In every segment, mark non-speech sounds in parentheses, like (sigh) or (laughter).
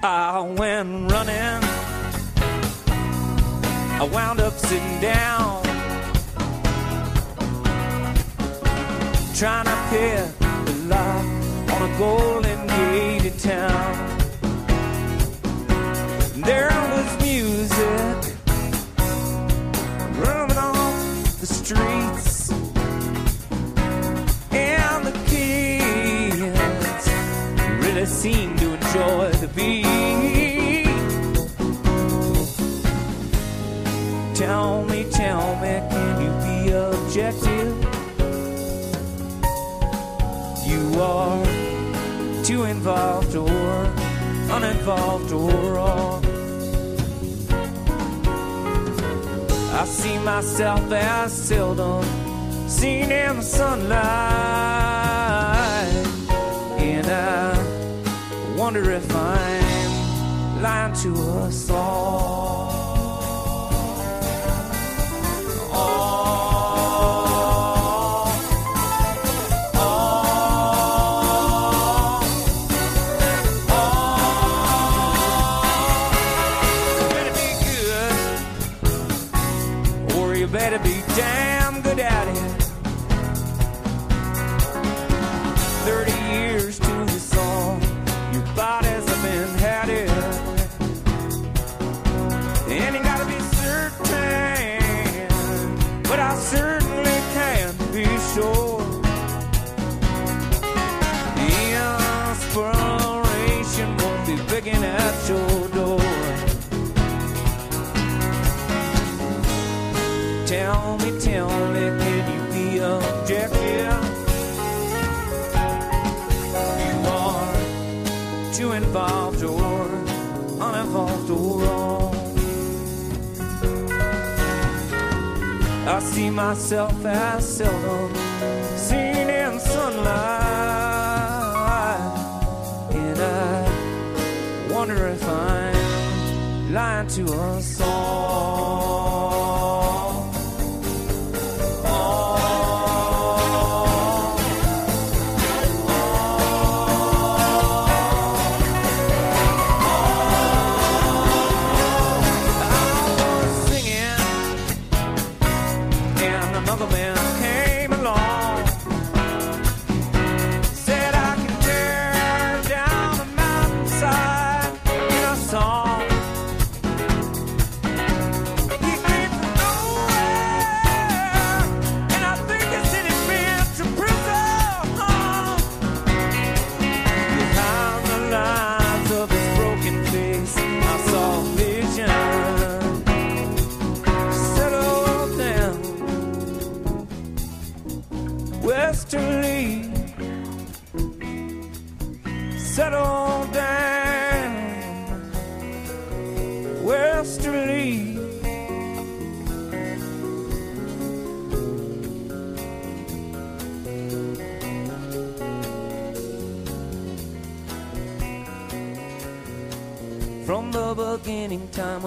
I went running. I wound up sitting down. Trying to pick the lock on a golden gated town. There was music running off the streets. Objective? You are too involved or uninvolved or all. I see myself as seldom seen in the sunlight, and I wonder if I'm lying to us all. See myself as seldom seen in sunlight, and I wonder if I'm lying to us all.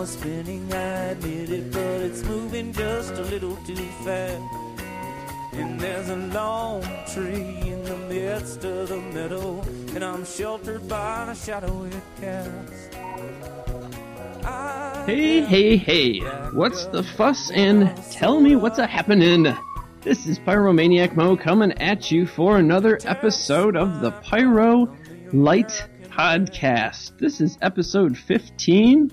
Was spinning, I admit it, but it's moving just a little too fast. And there's a lone tree in the midst of the meadow, and I'm sheltered by the shadow it casts. Hey, hey, hey. What's the fuss and tell me what's a happening? This is Pyromaniac Mo coming at you for another episode of the Pyro Light Podcast. This is episode 15.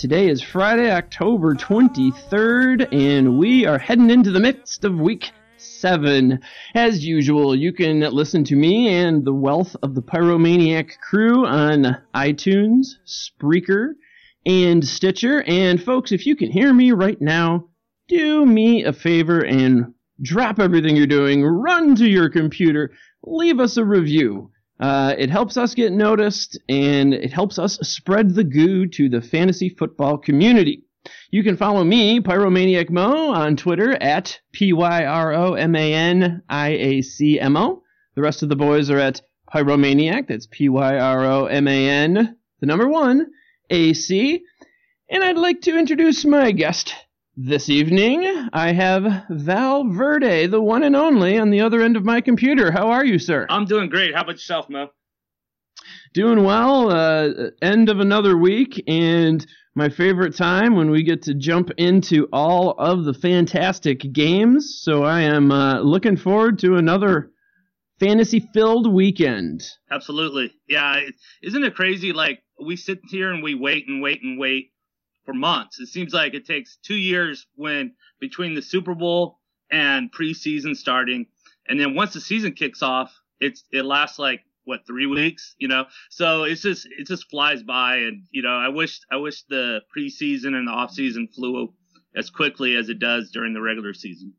Today is Friday, October 23rd, and we are heading into the midst of week seven. As usual, you can listen to me and the wealth of the Pyromaniac crew on iTunes, Spreaker, and Stitcher. And folks, if you can hear me right now, do me a favor and drop everything you're doing, run to your computer, leave us a review. Uh, it helps us get noticed and it helps us spread the goo to the fantasy football community. You can follow me, Pyromaniac Mo, on Twitter at P Y R O M A N I A C M O. The rest of the boys are at Pyromaniac, that's P Y R O M A N, the number one, A C. And I'd like to introduce my guest this evening. I have Val Verde, the one and only, on the other end of my computer. How are you, sir? I'm doing great. How about yourself, Mo? doing well. Uh, end of another week, and my favorite time when we get to jump into all of the fantastic games. So I am uh, looking forward to another fantasy-filled weekend. Absolutely, yeah. Isn't it crazy? Like we sit here and we wait and wait and wait for months. It seems like it takes two years when between the Super Bowl and preseason starting, and then once the season kicks off, it's it lasts like what three weeks, you know. So it's just it just flies by, and you know I wish I wish the preseason and the off season flew as quickly as it does during the regular season.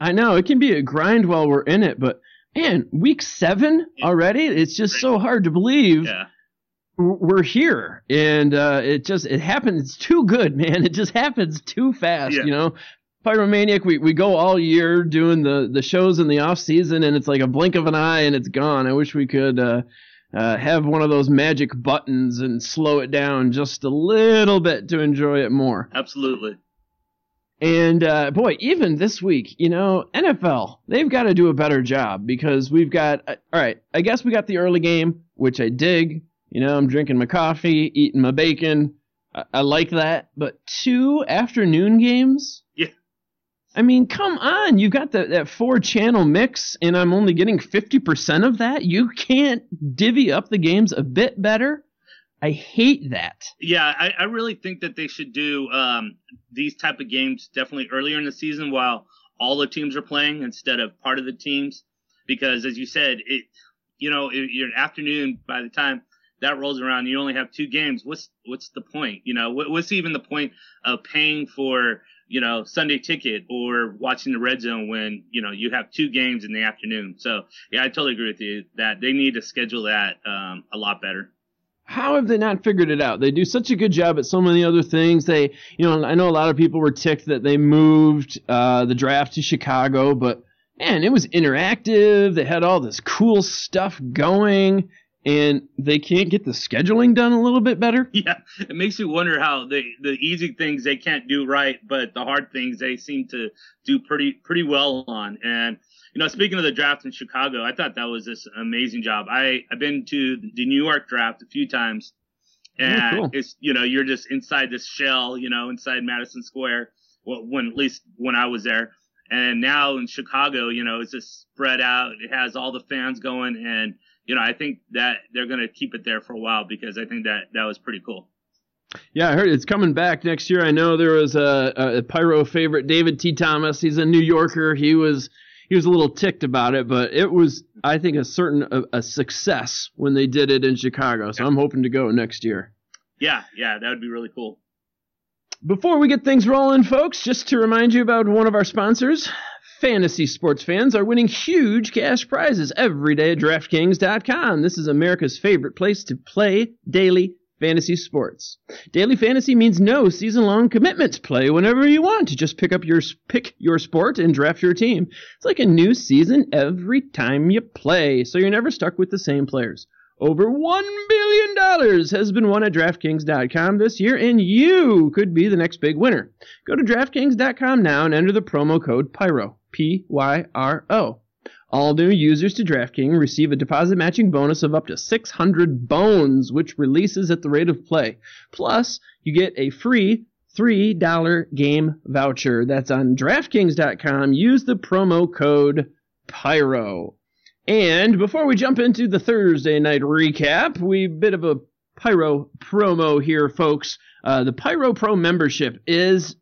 I know it can be a grind while we're in it, but man, week seven already, it's just so hard to believe. Yeah we're here. And uh, it just it happens it's too good (laughs) man. It just happens too fast yeah. you know? Pyromaniac we, we go all year doing the the shows in the off season and it's like a blink of an eye and it's gone. I wish we could uh, uh, have one of those magic buttons and slow it down just a little bit to enjoy it more. Absolutely. And uh, boy, even this week, you know, NFL, they've got to do a better job because we've got, uh, all right, I guess we got the early game, which I dig. You know, I'm drinking my coffee, eating my bacon. I, I like that. But two afternoon games? Yeah. I mean, come on. You've got the, that four channel mix, and I'm only getting 50% of that. You can't divvy up the games a bit better. I hate that. Yeah, I, I really think that they should do um, these type of games definitely earlier in the season while all the teams are playing instead of part of the teams, because as you said, it you know you're an afternoon by the time that rolls around, you only have two games. What's what's the point? You know, what, what's even the point of paying for you know Sunday ticket or watching the red zone when you know you have two games in the afternoon? So yeah, I totally agree with you that they need to schedule that um, a lot better. How have they not figured it out? They do such a good job at so many other things. They, you know, I know a lot of people were ticked that they moved uh, the draft to Chicago, but man, it was interactive. They had all this cool stuff going and they can't get the scheduling done a little bit better. (laughs) Yeah, it makes you wonder how the the easy things they can't do right, but the hard things they seem to do pretty pretty well on. And you know, speaking of the draft in Chicago, I thought that was this amazing job. I I've been to the New York draft a few times, and oh, cool. it's you know you're just inside this shell, you know, inside Madison Square. Well, when at least when I was there, and now in Chicago, you know, it's just spread out. It has all the fans going and you know, I think that they're going to keep it there for a while because I think that that was pretty cool. Yeah, I heard it's coming back next year. I know there was a, a pyro favorite, David T. Thomas. He's a New Yorker. He was he was a little ticked about it, but it was I think a certain a, a success when they did it in Chicago. So yeah. I'm hoping to go next year. Yeah, yeah, that would be really cool. Before we get things rolling, folks, just to remind you about one of our sponsors, Fantasy sports fans are winning huge cash prizes every day at DraftKings.com. This is America's favorite place to play daily fantasy sports. Daily fantasy means no season-long commitments. Play whenever you want. Just pick up your pick your sport and draft your team. It's like a new season every time you play, so you're never stuck with the same players. Over $1 billion has been won at DraftKings.com this year, and you could be the next big winner. Go to DraftKings.com now and enter the promo code PYRO. P Y R O. All new users to DraftKings receive a deposit matching bonus of up to 600 bones, which releases at the rate of play. Plus, you get a free $3 game voucher. That's on DraftKings.com. Use the promo code PYRO. And before we jump into the Thursday night recap, we bit of a Pyro promo here, folks. Uh, the Pyro Pro membership is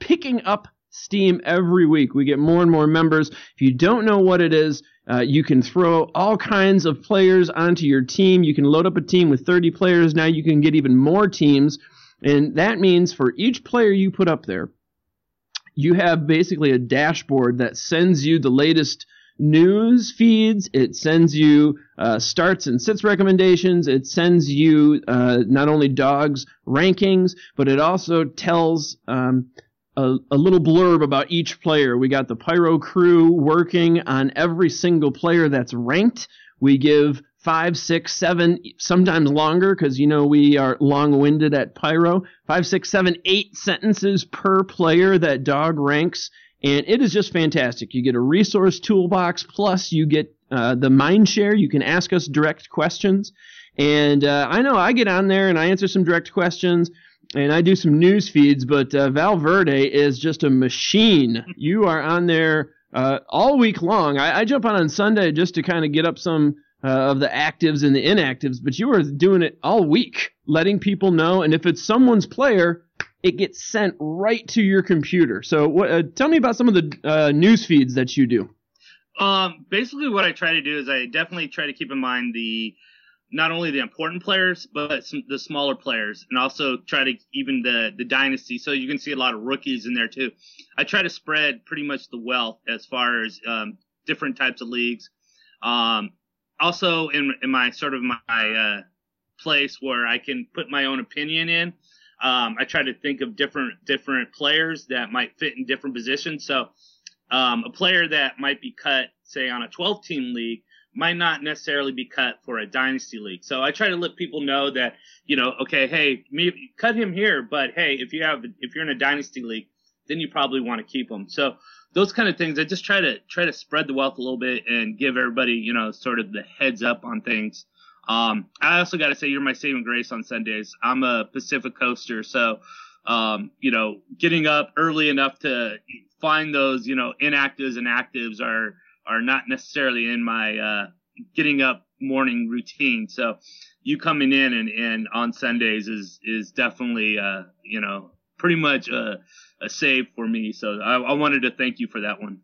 picking up Steam every week. We get more and more members. If you don't know what it is, uh, you can throw all kinds of players onto your team. You can load up a team with 30 players. Now you can get even more teams. And that means for each player you put up there, you have basically a dashboard that sends you the latest news feeds. It sends you uh, starts and sits recommendations. It sends you uh, not only dogs rankings, but it also tells um, a, a, little blurb about each player. We got the Pyro crew working on every single player that's ranked. We give five, six, seven, sometimes longer because you know we are long-winded at Pyro. Five, six, seven, eight sentences per player that dog ranks, and it is just fantastic. You get a resource toolbox, plus you get uh, the mind share. You can ask us direct questions. And uh, I know I get on there and I answer some direct questions and I do some news feeds, but uh, Valverde is just a machine. You are on there uh, all week long. I, I, jump on on Sunday just to kind of get up some uh, of the actives and the inactives, but you are doing it all week, letting people know. And if it's someone's player, it gets sent right to your computer. So, uh, tell me about some of the uh, news feeds that you do. Um, basically, what I try to do is I definitely try to keep in mind the not only the important players but some, the smaller players, and also try to even the the dynasty. So you can see a lot of rookies in there too. I try to spread pretty much the wealth as far as um, different types of leagues. Um, also in in my sort of my uh, place where I can put my own opinion in. Um, I try to think of different different players that might fit in different positions. So um, a player that might be cut, say, on a 12 team league might not necessarily be cut for a dynasty league. So I try to let people know that, you know, okay, hey, cut him here, but hey, if you have, if you're in a dynasty league, then you probably want to keep him. So those kind of things, I just try to, try to spread the wealth a little bit and give everybody, you know, sort of the heads up on things. Um, I also got to say you're my saving grace on Sundays. I'm a Pacific coaster. So, um, you know, getting up early enough to find those, you know, inactives and actives are are not necessarily in my uh, getting up morning routine. So you coming in and, and on Sundays is is definitely uh, you know pretty much a, a save for me. So I, I wanted to thank you for that one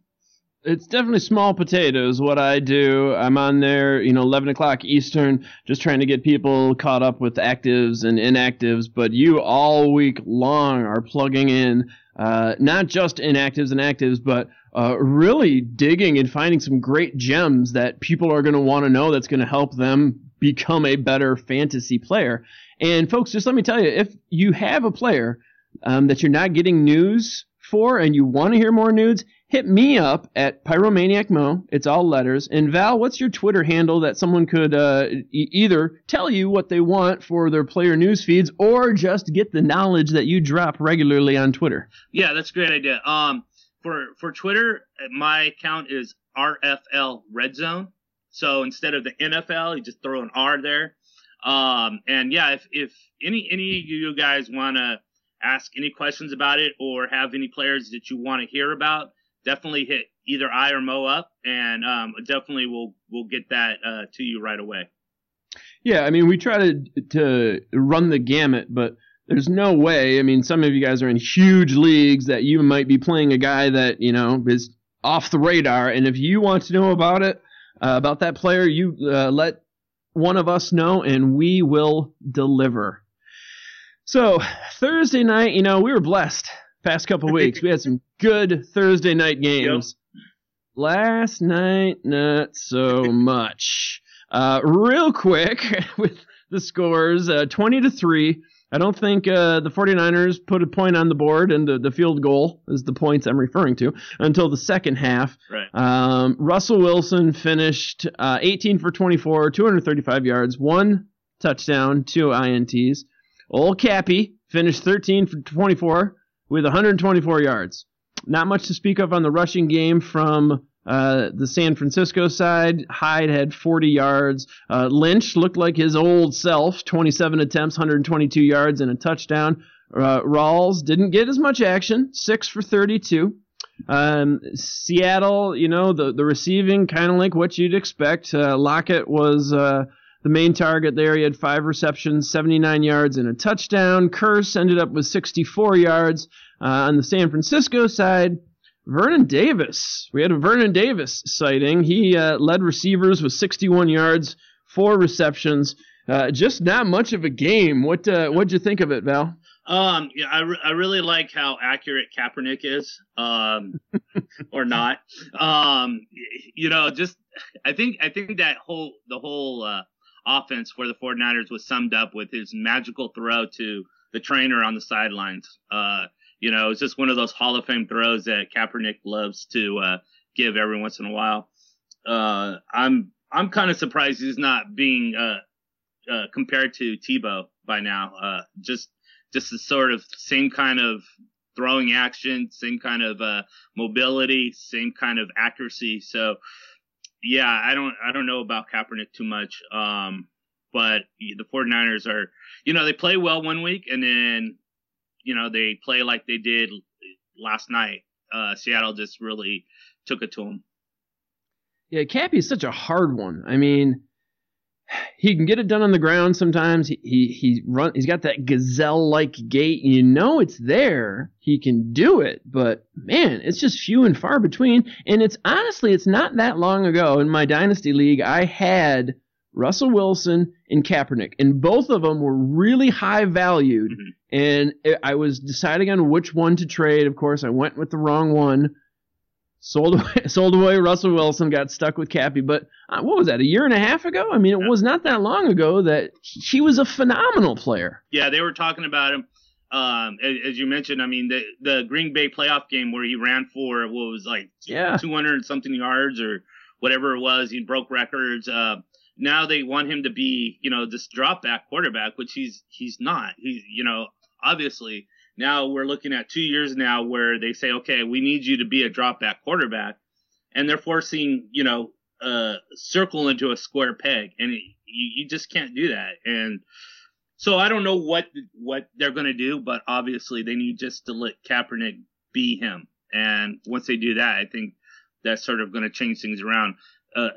it's definitely small potatoes what I do. I'm on there, you know, 11 o'clock Eastern, just trying to get people caught up with actives and inactives. But you all week long are plugging in uh, not just inactives and actives, but uh, really digging and finding some great gems that people are going to want to know that's going to help them become a better fantasy player. And folks, just let me tell you, if you have a player um, that you're not getting news for and you want to hear more news, hit me up at pyromaniacmo. It's all letters. And Val, what's your Twitter handle that someone could uh, e- either tell you what they want for their player news feeds or just get the knowledge that you drop regularly on Twitter? Yeah, that's a great idea. Um, for for Twitter, my account is RFL Red Zone. So instead of the NFL, you just throw an R there. Um, and yeah, if if any any of you guys want to ask any questions about it or have any players that you want to hear about, definitely hit either I or Mo up, and um, definitely we'll we'll get that uh, to you right away. Yeah, I mean we try to to run the gamut, but there's no way. I mean, some of you guys are in huge leagues that you might be playing a guy that you know is off the radar, and if you want to know about it, uh, about that player, you uh, let one of us know, and we will deliver. So Thursday night, you know, we were blessed past couple weeks. We had some good Thursday night games. Yep. Last night, not so much. Uh, real quick (laughs) with the scores, uh, 20 to 3. I don't think uh, the 49ers put a point on the board, and the, the field goal is the points I'm referring to, until the second half. Right. Um, Russell Wilson finished uh, 18 for 24, 235 yards, one touchdown, two INTs. Old Cappy finished 13 for 24 with 124 yards. Not much to speak of on the rushing game from uh, the San Francisco side. Hyde had 40 yards. Uh, Lynch looked like his old self 27 attempts, 122 yards, and a touchdown. Uh, Rawls didn't get as much action, 6 for 32. Um, Seattle, you know, the, the receiving kind of like what you'd expect. Uh, Lockett was uh, the main target there. He had five receptions, 79 yards, and a touchdown. Kearse ended up with 64 yards. Uh, on the San Francisco side, Vernon Davis. We had a Vernon Davis sighting. He uh, led receivers with 61 yards, four receptions. Uh, just not much of a game. What uh, what'd you think of it, Val? Um, yeah, I, re- I really like how accurate Kaepernick is, um, (laughs) or not. Um, you know, just I think I think that whole the whole uh, offense for the 49ers was summed up with his magical throw to the trainer on the sidelines. Uh, you know, it's just one of those Hall of Fame throws that Kaepernick loves to uh, give every once in a while. Uh, I'm I'm kind of surprised he's not being uh, uh, compared to Tebow by now. Uh, just just the sort of same kind of throwing action, same kind of mobility, same kind of accuracy. So, yeah, I don't I don't know about Kaepernick too much. Um, but the 49ers are, you know, they play well one week and then, you know, they play like they did last night. Uh, Seattle just really took it to them. Yeah, Cappy is such a hard one. I mean, he can get it done on the ground sometimes. He he, he run. He's got that gazelle like gait. You know it's there. He can do it, but man, it's just few and far between. And it's honestly, it's not that long ago in my dynasty league. I had Russell Wilson and Kaepernick, and both of them were really high valued. Mm-hmm. And I was deciding on which one to trade. Of course, I went with the wrong one sold away, (laughs) sold away Russell Wilson, got stuck with Cappy. But uh, what was that? A year and a half ago? I mean, it was not that long ago that he was a phenomenal player. Yeah, they were talking about him. Um, as, as, you mentioned, I mean, the the Green Bay playoff game where he ran for what was like yeah. 200 something yards or whatever it was, he broke records. Uh, now they want him to be, you know, this drop back quarterback, which he's he's not. He, you know, obviously now we're looking at two years now where they say, okay, we need you to be a drop back quarterback. And they're forcing, you know, a circle into a square peg. And it, you, you just can't do that. And so I don't know what, what they're going to do, but obviously they need just to let Kaepernick be him. And once they do that, I think that's sort of going to change things around. Uh,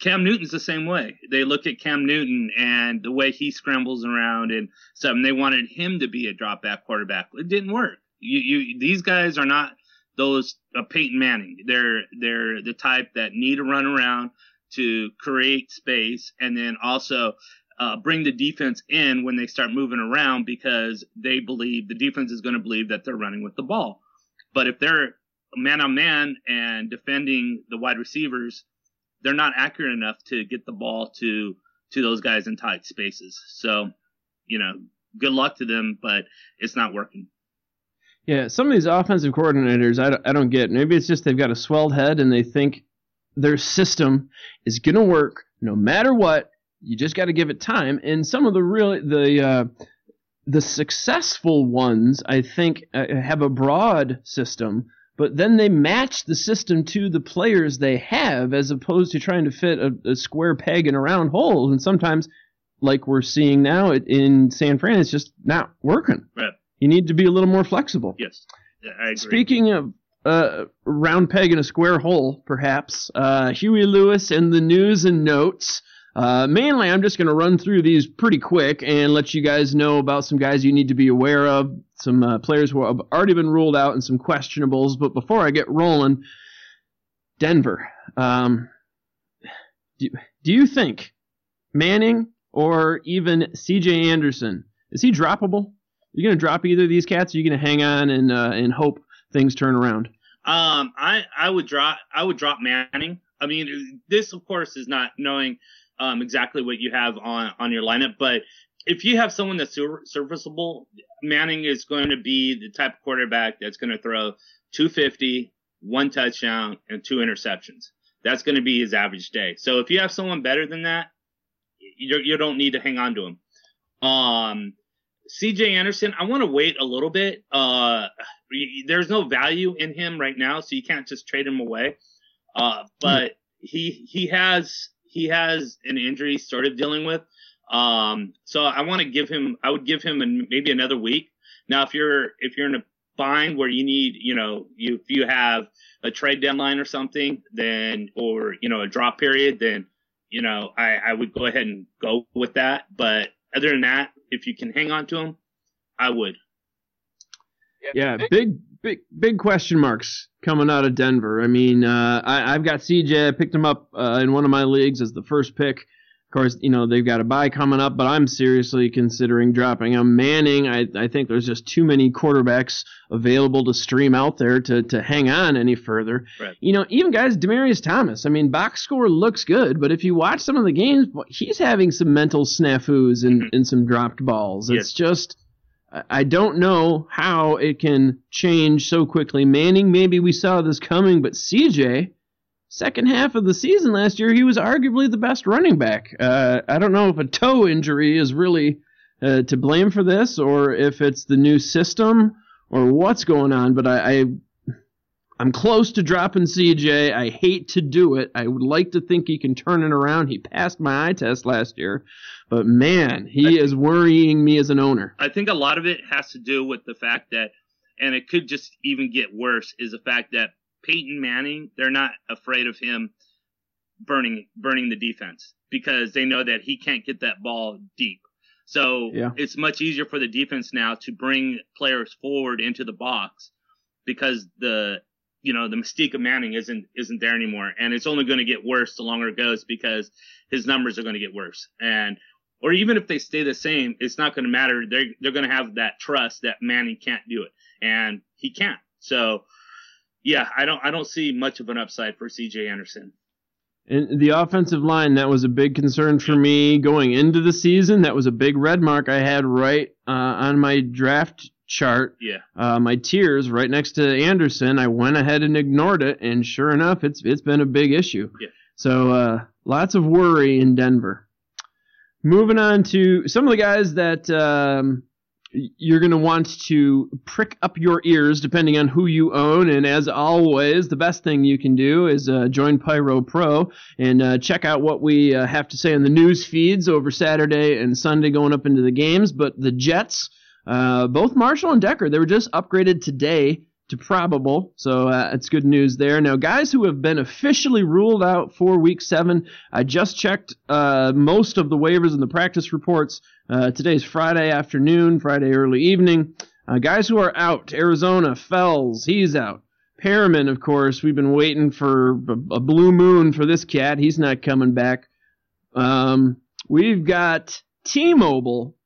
Cam Newton's the same way. They look at Cam Newton and the way he scrambles around and stuff, and they wanted him to be a drop back quarterback. It didn't work. You, you, these guys are not those uh, Peyton Manning. They're they're the type that need to run around to create space and then also uh, bring the defense in when they start moving around because they believe the defense is going to believe that they're running with the ball. But if they're man on man and defending the wide receivers they're not accurate enough to get the ball to to those guys in tight spaces. So, you know, good luck to them, but it's not working. Yeah, some of these offensive coordinators, I don't, I don't get. Maybe it's just they've got a swelled head and they think their system is going to work no matter what. You just got to give it time. And some of the really the uh, the successful ones, I think, uh, have a broad system but then they match the system to the players they have as opposed to trying to fit a, a square peg in a round hole. And sometimes, like we're seeing now in San Fran, it's just not working. Right. You need to be a little more flexible. Yes, I agree. Speaking of uh, round peg in a square hole, perhaps, uh, Huey Lewis and the news and notes. Uh, mainly, I'm just going to run through these pretty quick and let you guys know about some guys you need to be aware of, some uh, players who have already been ruled out, and some questionables. But before I get rolling, Denver. Um, do, do you think Manning or even C.J. Anderson is he droppable? Are you going to drop either of these cats? Or you going to hang on and uh, and hope things turn around? Um, I I would drop I would drop Manning. I mean, this of course is not knowing um, exactly what you have on on your lineup. But if you have someone that's serviceable, Manning is going to be the type of quarterback that's going to throw 250, one touchdown, and two interceptions. That's going to be his average day. So if you have someone better than that, you, you don't need to hang on to him. Um, CJ Anderson, I want to wait a little bit. Uh, there's no value in him right now, so you can't just trade him away. Uh, but he he has he has an injury sort of dealing with. Um, so I want to give him, I would give him an, maybe another week. Now, if you're, if you're in a bind where you need, you know, you, if you have a trade deadline or something, then, or, you know, a drop period, then, you know, I, I would go ahead and go with that. But other than that, if you can hang on to him, I would. Yeah, big, big, big question marks coming out of Denver. I mean, uh, I, have got CJ. I picked him up uh, in one of my leagues as the first pick. Of course, you know they've got a bye coming up, but I'm seriously considering dropping him. Manning, I, I think there's just too many quarterbacks available to stream out there to, to hang on any further. Right. You know, even guys, Demaryius Thomas. I mean, box score looks good, but if you watch some of the games, he's having some mental snafus and, mm-hmm. and some dropped balls. It's yes. just I don't know how it can change so quickly. Manning, maybe we saw this coming, but CJ, second half of the season last year, he was arguably the best running back. Uh, I don't know if a toe injury is really uh, to blame for this, or if it's the new system, or what's going on, but I, I I'm close to dropping CJ. I hate to do it. I would like to think he can turn it around. He passed my eye test last year, but man, he think, is worrying me as an owner. I think a lot of it has to do with the fact that, and it could just even get worse, is the fact that Peyton Manning, they're not afraid of him burning burning the defense because they know that he can't get that ball deep. So yeah. it's much easier for the defense now to bring players forward into the box because the you know the mystique of Manning isn't isn't there anymore, and it's only going to get worse the longer it goes because his numbers are going to get worse. And or even if they stay the same, it's not going to matter. They're they're going to have that trust that Manning can't do it, and he can't. So yeah, I don't I don't see much of an upside for C.J. Anderson. And the offensive line, that was a big concern for me going into the season. That was a big red mark I had right uh, on my draft chart. Yeah. Uh, my tiers right next to Anderson. I went ahead and ignored it, and sure enough, it's it's been a big issue. Yeah. So uh, lots of worry in Denver. Moving on to some of the guys that um, you're going to want to prick up your ears depending on who you own. And as always, the best thing you can do is uh, join Pyro Pro and uh, check out what we uh, have to say on the news feeds over Saturday and Sunday going up into the games. But the Jets, uh, both Marshall and Decker, they were just upgraded today to probable. So uh, it's good news there. Now, guys who have been officially ruled out for week seven, I just checked uh, most of the waivers and the practice reports. Uh, today's Friday afternoon, Friday early evening. Uh, guys who are out Arizona, Fells, he's out. Perriman, of course, we've been waiting for a, a blue moon for this cat. He's not coming back. Um, we've got T Mobile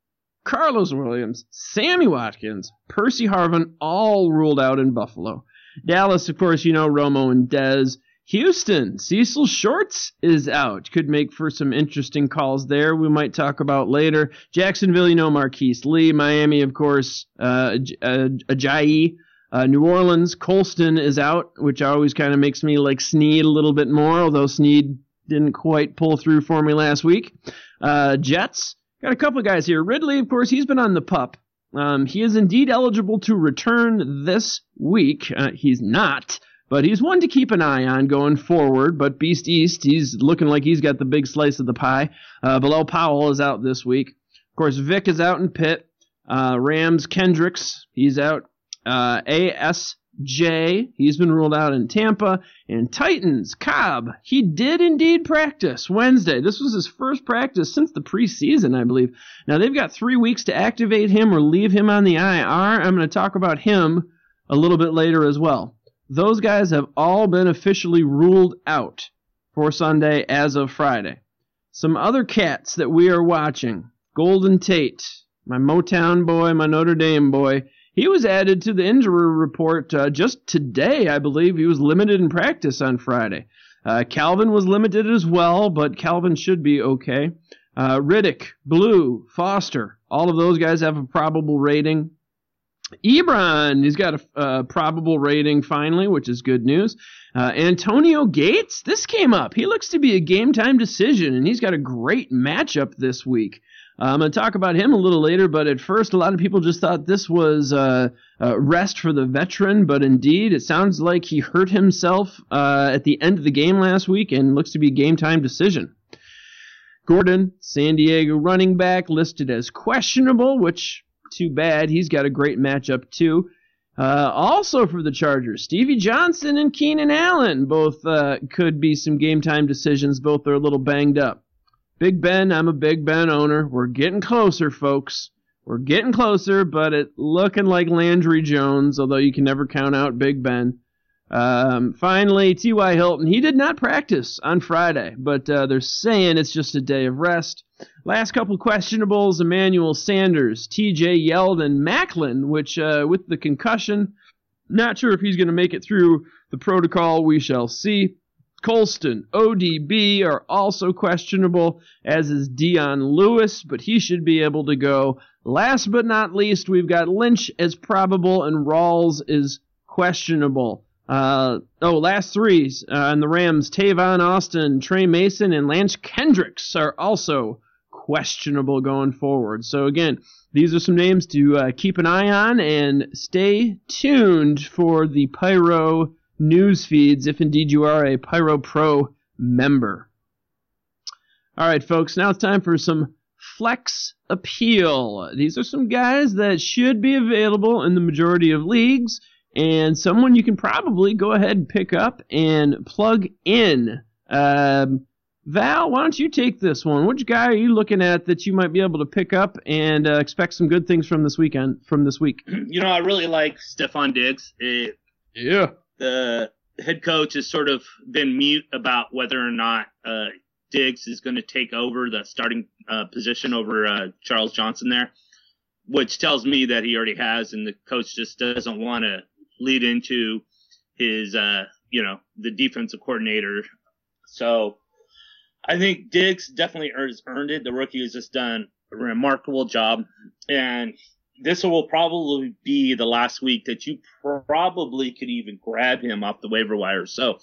Carlos Williams, Sammy Watkins, Percy Harvin, all ruled out in Buffalo. Dallas, of course, you know, Romo and Dez. Houston, Cecil Shorts is out. Could make for some interesting calls there. We might talk about later. Jacksonville, you know, Marquise Lee. Miami, of course, uh, uh, Ajayi. Uh, New Orleans, Colston is out, which always kind of makes me like Snead a little bit more, although Snead didn't quite pull through for me last week. Uh, Jets, Got a couple guys here. Ridley, of course, he's been on the pup. Um, he is indeed eligible to return this week. Uh, he's not, but he's one to keep an eye on going forward. But Beast East, he's looking like he's got the big slice of the pie. Uh, Bilal Powell is out this week. Of course, Vic is out in Pitt. Uh, Rams Kendricks, he's out. Uh, AS Jay, he's been ruled out in Tampa. And Titans, Cobb, he did indeed practice Wednesday. This was his first practice since the preseason, I believe. Now they've got three weeks to activate him or leave him on the IR. I'm going to talk about him a little bit later as well. Those guys have all been officially ruled out for Sunday as of Friday. Some other cats that we are watching Golden Tate, my Motown boy, my Notre Dame boy. He was added to the injury report uh, just today, I believe. He was limited in practice on Friday. Uh, Calvin was limited as well, but Calvin should be okay. Uh, Riddick, Blue, Foster, all of those guys have a probable rating. Ebron, he's got a probable rating finally, which is good news. Uh, Antonio Gates, this came up. He looks to be a game time decision, and he's got a great matchup this week. Uh, I'm going to talk about him a little later, but at first, a lot of people just thought this was uh, uh, rest for the veteran, but indeed, it sounds like he hurt himself uh, at the end of the game last week and looks to be a game time decision. Gordon, San Diego running back, listed as questionable, which too bad. He's got a great matchup too. Uh, also for the Chargers, Stevie Johnson and Keenan Allen both uh, could be some game time decisions. Both are a little banged up. Big Ben, I'm a Big Ben owner. We're getting closer, folks. We're getting closer, but it looking like Landry Jones, although you can never count out Big Ben. Um, finally, T.Y. Hilton. He did not practice on Friday, but uh, they're saying it's just a day of rest. Last couple questionables Emmanuel Sanders, T.J. Yeldon, Maclin, which uh, with the concussion, not sure if he's going to make it through the protocol. We shall see. Colston, ODB are also questionable, as is Dion Lewis, but he should be able to go. Last but not least, we've got Lynch as probable and Rawls is questionable. Uh, oh, last threes uh, the Rams, Tavon Austin, Tre Mason, and Lance Kendricks are also questionable going forward. So again, these are some names to uh, keep an eye on and stay tuned for the Pyro news feeds if indeed you are a Pyro Pro member. All right, folks, now it's time for some flex appeal. These are some guys that should be available in the majority of leagues and someone you can probably go ahead and pick up and plug in. Um, Val, why don't you take this one? Which guy are you looking at that you might be able to pick up and uh, expect some good things from this weekend? From this week, (clears throat) you know, I really like Stefon Diggs. It, yeah, the head coach has sort of been mute about whether or not uh, Diggs is going to take over the starting uh, position over uh, Charles Johnson there, which tells me that he already has, and the coach just doesn't want to lead into his, uh, you know, the defensive coordinator. So I think Diggs definitely earns, earned it. The rookie has just done a remarkable job, and this will probably be the last week that you probably could even grab him off the waiver wire. So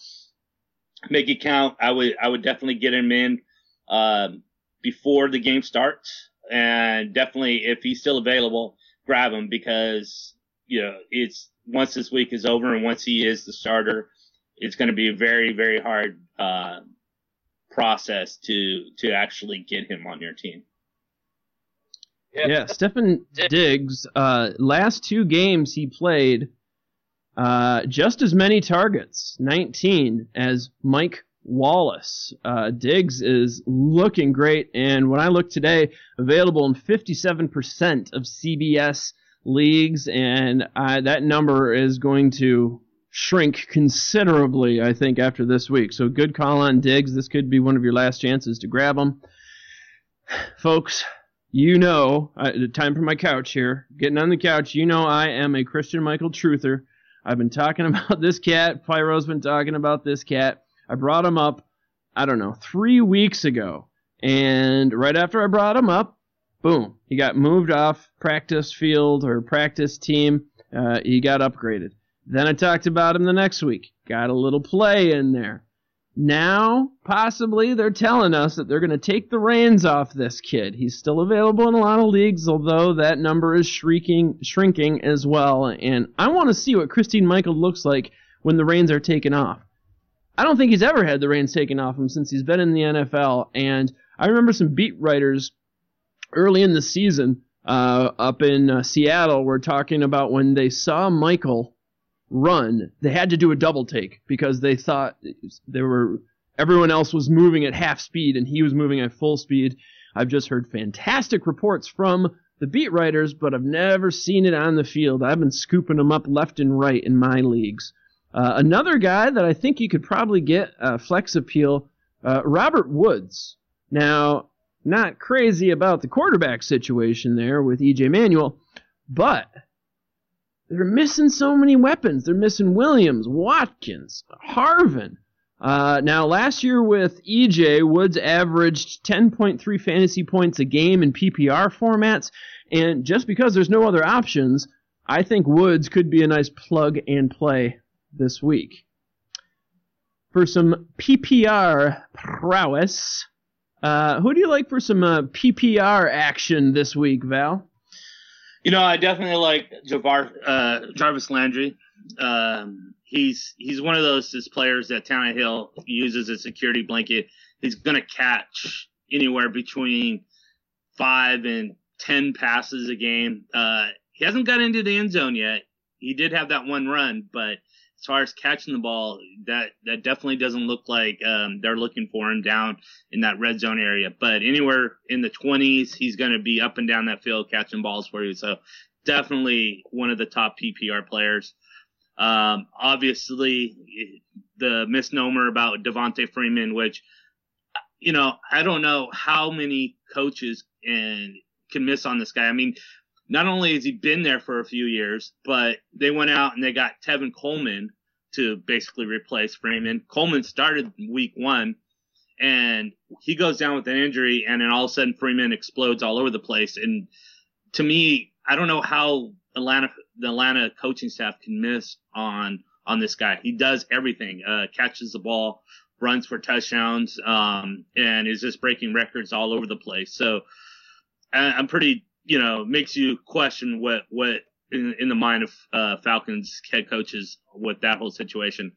make it count. I would I would definitely get him in um, before the game starts, and definitely if he's still available, grab him because you know it's once this week is over and once he is the starter, it's going to be a very very hard uh, process to to actually get him on your team. Yeah, yeah Stefon Diggs, uh, last two games he played, uh, just as many targets, 19, as Mike Wallace. Uh, Diggs is looking great, and when I look today, available in 57% of CBS leagues, and uh, that number is going to shrink considerably, I think, after this week. So good call on Diggs. This could be one of your last chances to grab him. (sighs) Folks, you know, uh, time for my couch here. Getting on the couch, you know I am a Christine Michael truther. I've been talking (laughs) about this cat. Pyro's been talking about this cat. I brought him up, I don't know, three weeks ago. And right after I brought him up, boom, he got moved off practice field or practice team. Uh, he got upgraded. Then I talked about him the next week. Got a little play in there. Now, possibly, they're telling us that they're going to take the reins off this kid. He's still available in a lot of leagues, although that number is shrinking, shrinking as well. And I want to see what Christine Michael looks like when the reins are taken off. I don't think he's ever had the reins taken off him since he's been in the NFL. And I remember some beat writers early in the season uh, up in uh, Seattle were talking about when they saw Michael run, they had to do a double take because they thought they were everyone else was moving at half speed and he was moving at full speed. I've just heard fantastic reports from the beat writers, but I've never seen it on the field. I've been scooping them up left and right in my leagues. Uh, another guy that I think you could probably get uh, flex appeal, uh, Robert Woods. Now, not crazy about the quarterback situation there with EJ Manuel, but they're missing so many weapons. They're missing Williams, Watkins, Harvin. Uh, now, last year with EJ, Woods averaged 10.3 fantasy points a game in PPR formats, and just because there's no other options, I think Woods could be a nice plug and play this week. For some PPR prowess, uh, who do you like for some uh, PPR action this week, Val? You know, I definitely like Javar, uh, Jarvis Landry. Um, he's he's one of those players that Tannehill uses as a security blanket. He's going to catch anywhere between five and ten passes a game. Uh, he hasn't got into the end zone yet. He did have that one run, but as far as catching the ball, that that definitely doesn't look like um, they're looking for him down in that red zone area. But anywhere in the 20s, he's going to be up and down that field catching balls for you. So definitely one of the top PPR players. Um, obviously, the misnomer about Devonta Freeman, which you know, I don't know how many coaches and can miss on this guy. I mean, not only has he been there for a few years, but they went out and they got Tevin Coleman to basically replace Freeman. Coleman started week one and he goes down with an injury and then all of a sudden Freeman explodes all over the place. And to me, I don't know how Atlanta, the Atlanta coaching staff can miss on, on this guy. He does everything, uh, catches the ball, runs for touchdowns, um, and is just breaking records all over the place. So I'm pretty, you know, makes you question what what in, in the mind of uh, Falcons head coaches with that whole situation.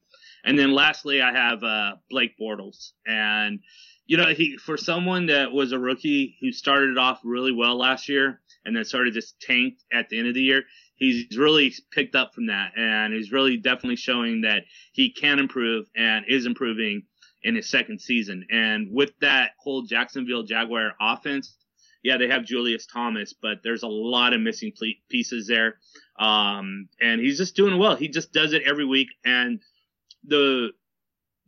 And then lastly, I have uh, Blake Bortles, and you know, he for someone that was a rookie who started off really well last year and then started just tanked at the end of the year, he's really picked up from that, and he's really definitely showing that he can improve and is improving in his second season. And with that whole Jacksonville Jaguar offense, yeah, they have Julius Thomas, but there's a lot of missing pieces there. Um, and he's just doing well. He just does it every week. And the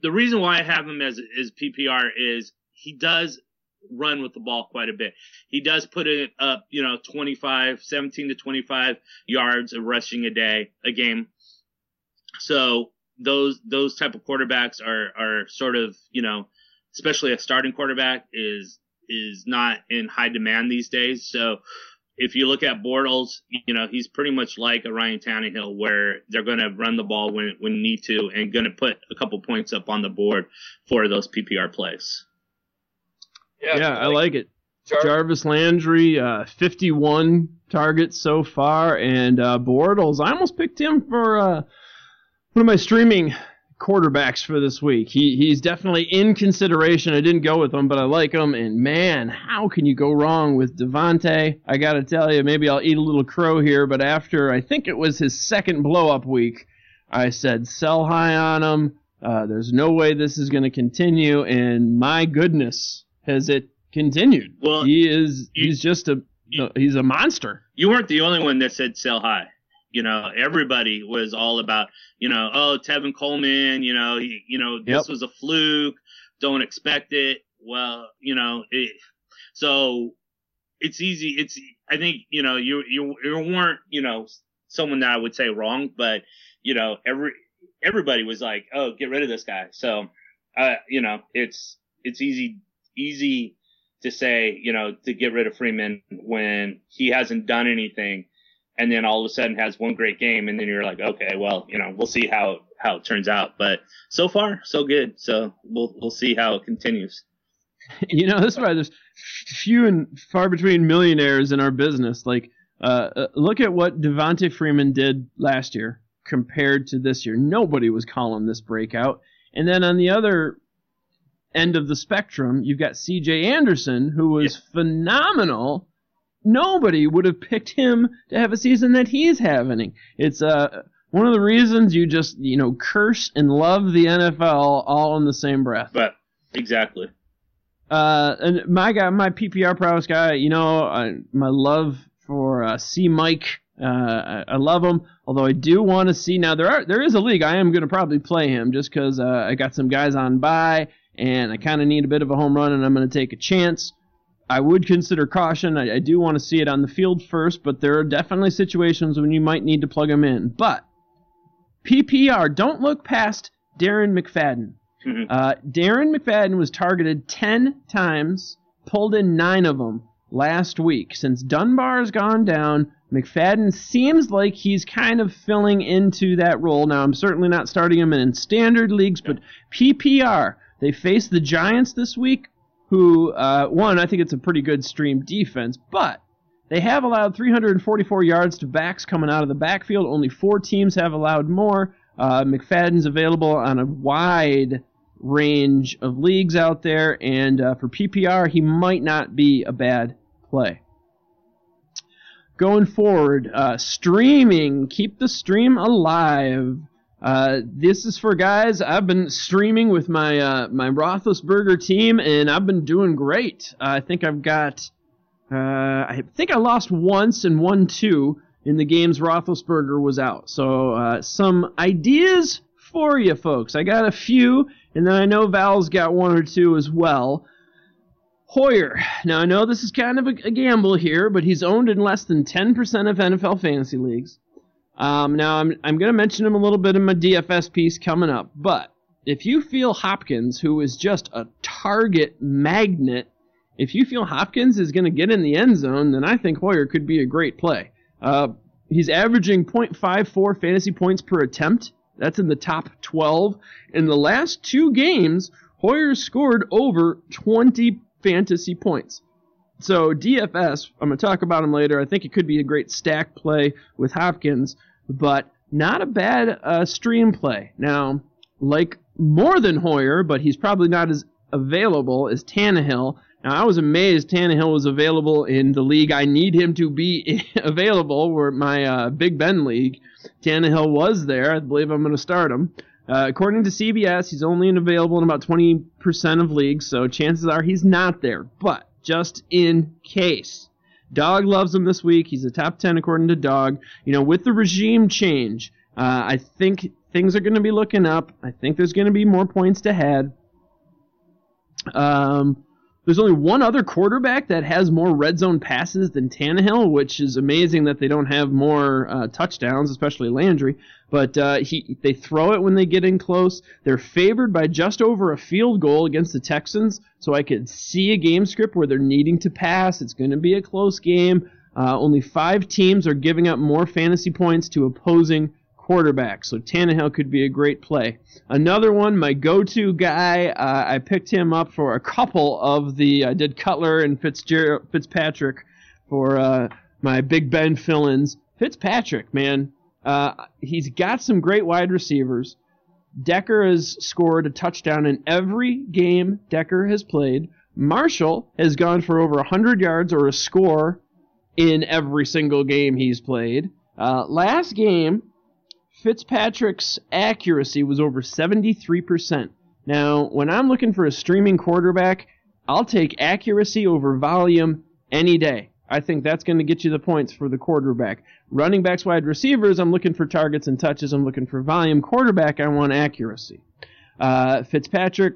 the reason why I have him as as PPR is he does run with the ball quite a bit. He does put it up, you know, 25, 17 to 25 yards of rushing a day, a game. So those those type of quarterbacks are are sort of, you know, especially a starting quarterback is is not in high demand these days. So if you look at Bortles, you know, he's pretty much like a Ryan Tannehill where they're going to run the ball when, when need to and going to put a couple points up on the board for those PPR plays. Yeah, yeah I like it. Jar- Jarvis Landry, uh, 51 targets so far, and uh, Bortles. I almost picked him for uh, one of my streaming quarterbacks for this week. He he's definitely in consideration. I didn't go with him, but I like him. And man, how can you go wrong with Devonta? I got to tell you, maybe I'll eat a little crow here, but after I think it was his second blow up week, I said sell high on him. Uh, there's no way this is going to continue, and my goodness, has it continued? Well, he is. You, he's just a. You, he's a monster. You weren't the only one that said sell high. You know, everybody was all about, you know, oh, Tevin Coleman, you know, he, you know, this yep. was a fluke. Don't expect it. Well, you know, it, so it's easy. It's, I think, you know, you, you, you weren't, you know, someone that I would say wrong, but, you know, every, everybody was like, oh, get rid of this guy. So, uh, you know, it's, it's easy, easy to say, you know, to get rid of Freeman when he hasn't done anything and then all of a sudden has one great game, and then you're like, okay, well, you know, we'll see how how it turns out. But so far, so good. So we'll we'll see how it continues. (laughs) You know, this is why there's few and far between millionaires in our business. Like, uh, uh, look at what Devonta Freeman did last year compared to this year. Nobody was calling this breakout. And then on the other end of the spectrum, you've got C.J. Anderson, who was yeah. phenomenal nobody would have picked him to have a season that he's having. It's uh one of the reasons you just you know curse and love the NFL all in the same breath. But exactly. Uh, and my guy, my PPR prowess guy, you know, I, my love for uh, C Mike. Uh, I, I love him. Although I do want to see now there are there is a league I am going to probably play him just because uh, I got some guys on bye and I kind of need a bit of a home run and I'm going to take a chance. I would consider caution. I, I do want to see it on the field first, but there are definitely situations when you might need to plug him in. But PPR, don't look past Darren McFadden. Mm-hmm. Uh, Darren McFadden was targeted 10 times, pulled in 9 of them last week. Since Dunbar's gone down, McFadden seems like he's kind of filling into that role. Now, I'm certainly not starting him in standard leagues, but PPR, they face the Giants this week who, uh, one, I think it's a pretty good stream defense, but they have allowed 344 yards to backs coming out of the backfield. Only four teams have allowed more. Uh, McFadden's available on a wide range of leagues out there, and uh, for PPR, he might not be a bad play. Going forward, uh, streaming, keep the stream alive. Uh, this is for guys. I've been streaming with my uh, my Roethlisberger team, and I've been doing great. Uh, I think I've got. Uh, I think I lost once and won two in the games Roethlisberger was out. So uh, some ideas for you folks. I got a few, and then I know Val's got one or two as well. Hoyer. Now I know this is kind of a, a gamble here, but he's owned in less than 10% of NFL fantasy leagues. Um, now, I'm, I'm going to mention him a little bit in my DFS piece coming up, but if you feel Hopkins, who is just a target magnet, if you feel Hopkins is going to get in the end zone, then I think Hoyer could be a great play. Uh, he's averaging 0.54 fantasy points per attempt. That's in the top 12. In the last two games, Hoyer scored over 20 fantasy points. So DFS, I'm going to talk about him later. I think it could be a great stack play with Hopkins, but not a bad uh, stream play. Now, like more than Hoyer, but he's probably not as available as Tannehill. Now, I was amazed Tannehill was available in the league. I need him to be (laughs) available, where my uh, Big Ben league. Tannehill was there. I believe I'm going to start him. Uh, according to CBS, he's only available in about 20% of leagues, so chances are he's not there. But just in case. Dog loves him this week. He's a top 10 according to Dog. You know, with the regime change, uh, I think things are going to be looking up. I think there's going to be more points to head. Um, there's only one other quarterback that has more red zone passes than Tannehill, which is amazing that they don't have more uh, touchdowns, especially Landry. But uh, he they throw it when they get in close. They're favored by just over a field goal against the Texans, so I could see a game script where they're needing to pass. It's going to be a close game. Uh, only five teams are giving up more fantasy points to opposing quarterback. So Tannehill could be a great play. Another one, my go-to guy, uh, I picked him up for a couple of the, I did Cutler and Fitzgerald, Fitzpatrick for uh, my Big Ben fill-ins. Fitzpatrick, man, uh, he's got some great wide receivers. Decker has scored a touchdown in every game Decker has played. Marshall has gone for over 100 yards or a score in every single game he's played. Uh, last game, Fitzpatrick's accuracy was over 73%. Now, when I'm looking for a streaming quarterback, I'll take accuracy over volume any day. I think that's going to get you the points for the quarterback. Running backs, wide receivers, I'm looking for targets and touches. I'm looking for volume. Quarterback, I want accuracy. Uh, Fitzpatrick,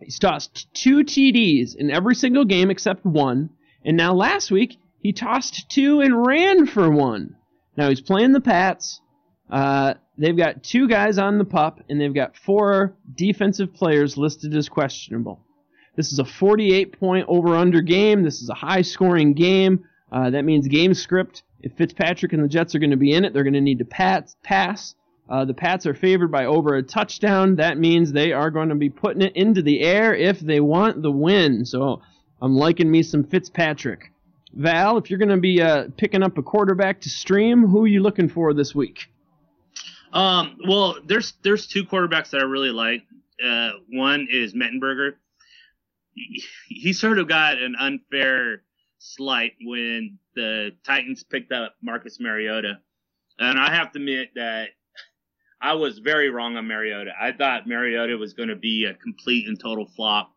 he's tossed two TDs in every single game except one. And now last week, he tossed two and ran for one. Now he's playing the Pats. Uh, they've got two guys on the pup, and they've got four defensive players listed as questionable. This is a 48 point over under game. This is a high scoring game. Uh, that means game script. If Fitzpatrick and the Jets are going to be in it, they're going to need to pat, pass. Uh, the Pats are favored by over a touchdown. That means they are going to be putting it into the air if they want the win. So I'm liking me some Fitzpatrick. Val, if you're going to be uh, picking up a quarterback to stream, who are you looking for this week? Um, well, there's there's two quarterbacks that I really like. Uh, one is Mettenberger. He, he sort of got an unfair slight when the Titans picked up Marcus Mariota, and I have to admit that I was very wrong on Mariota. I thought Mariota was going to be a complete and total flop.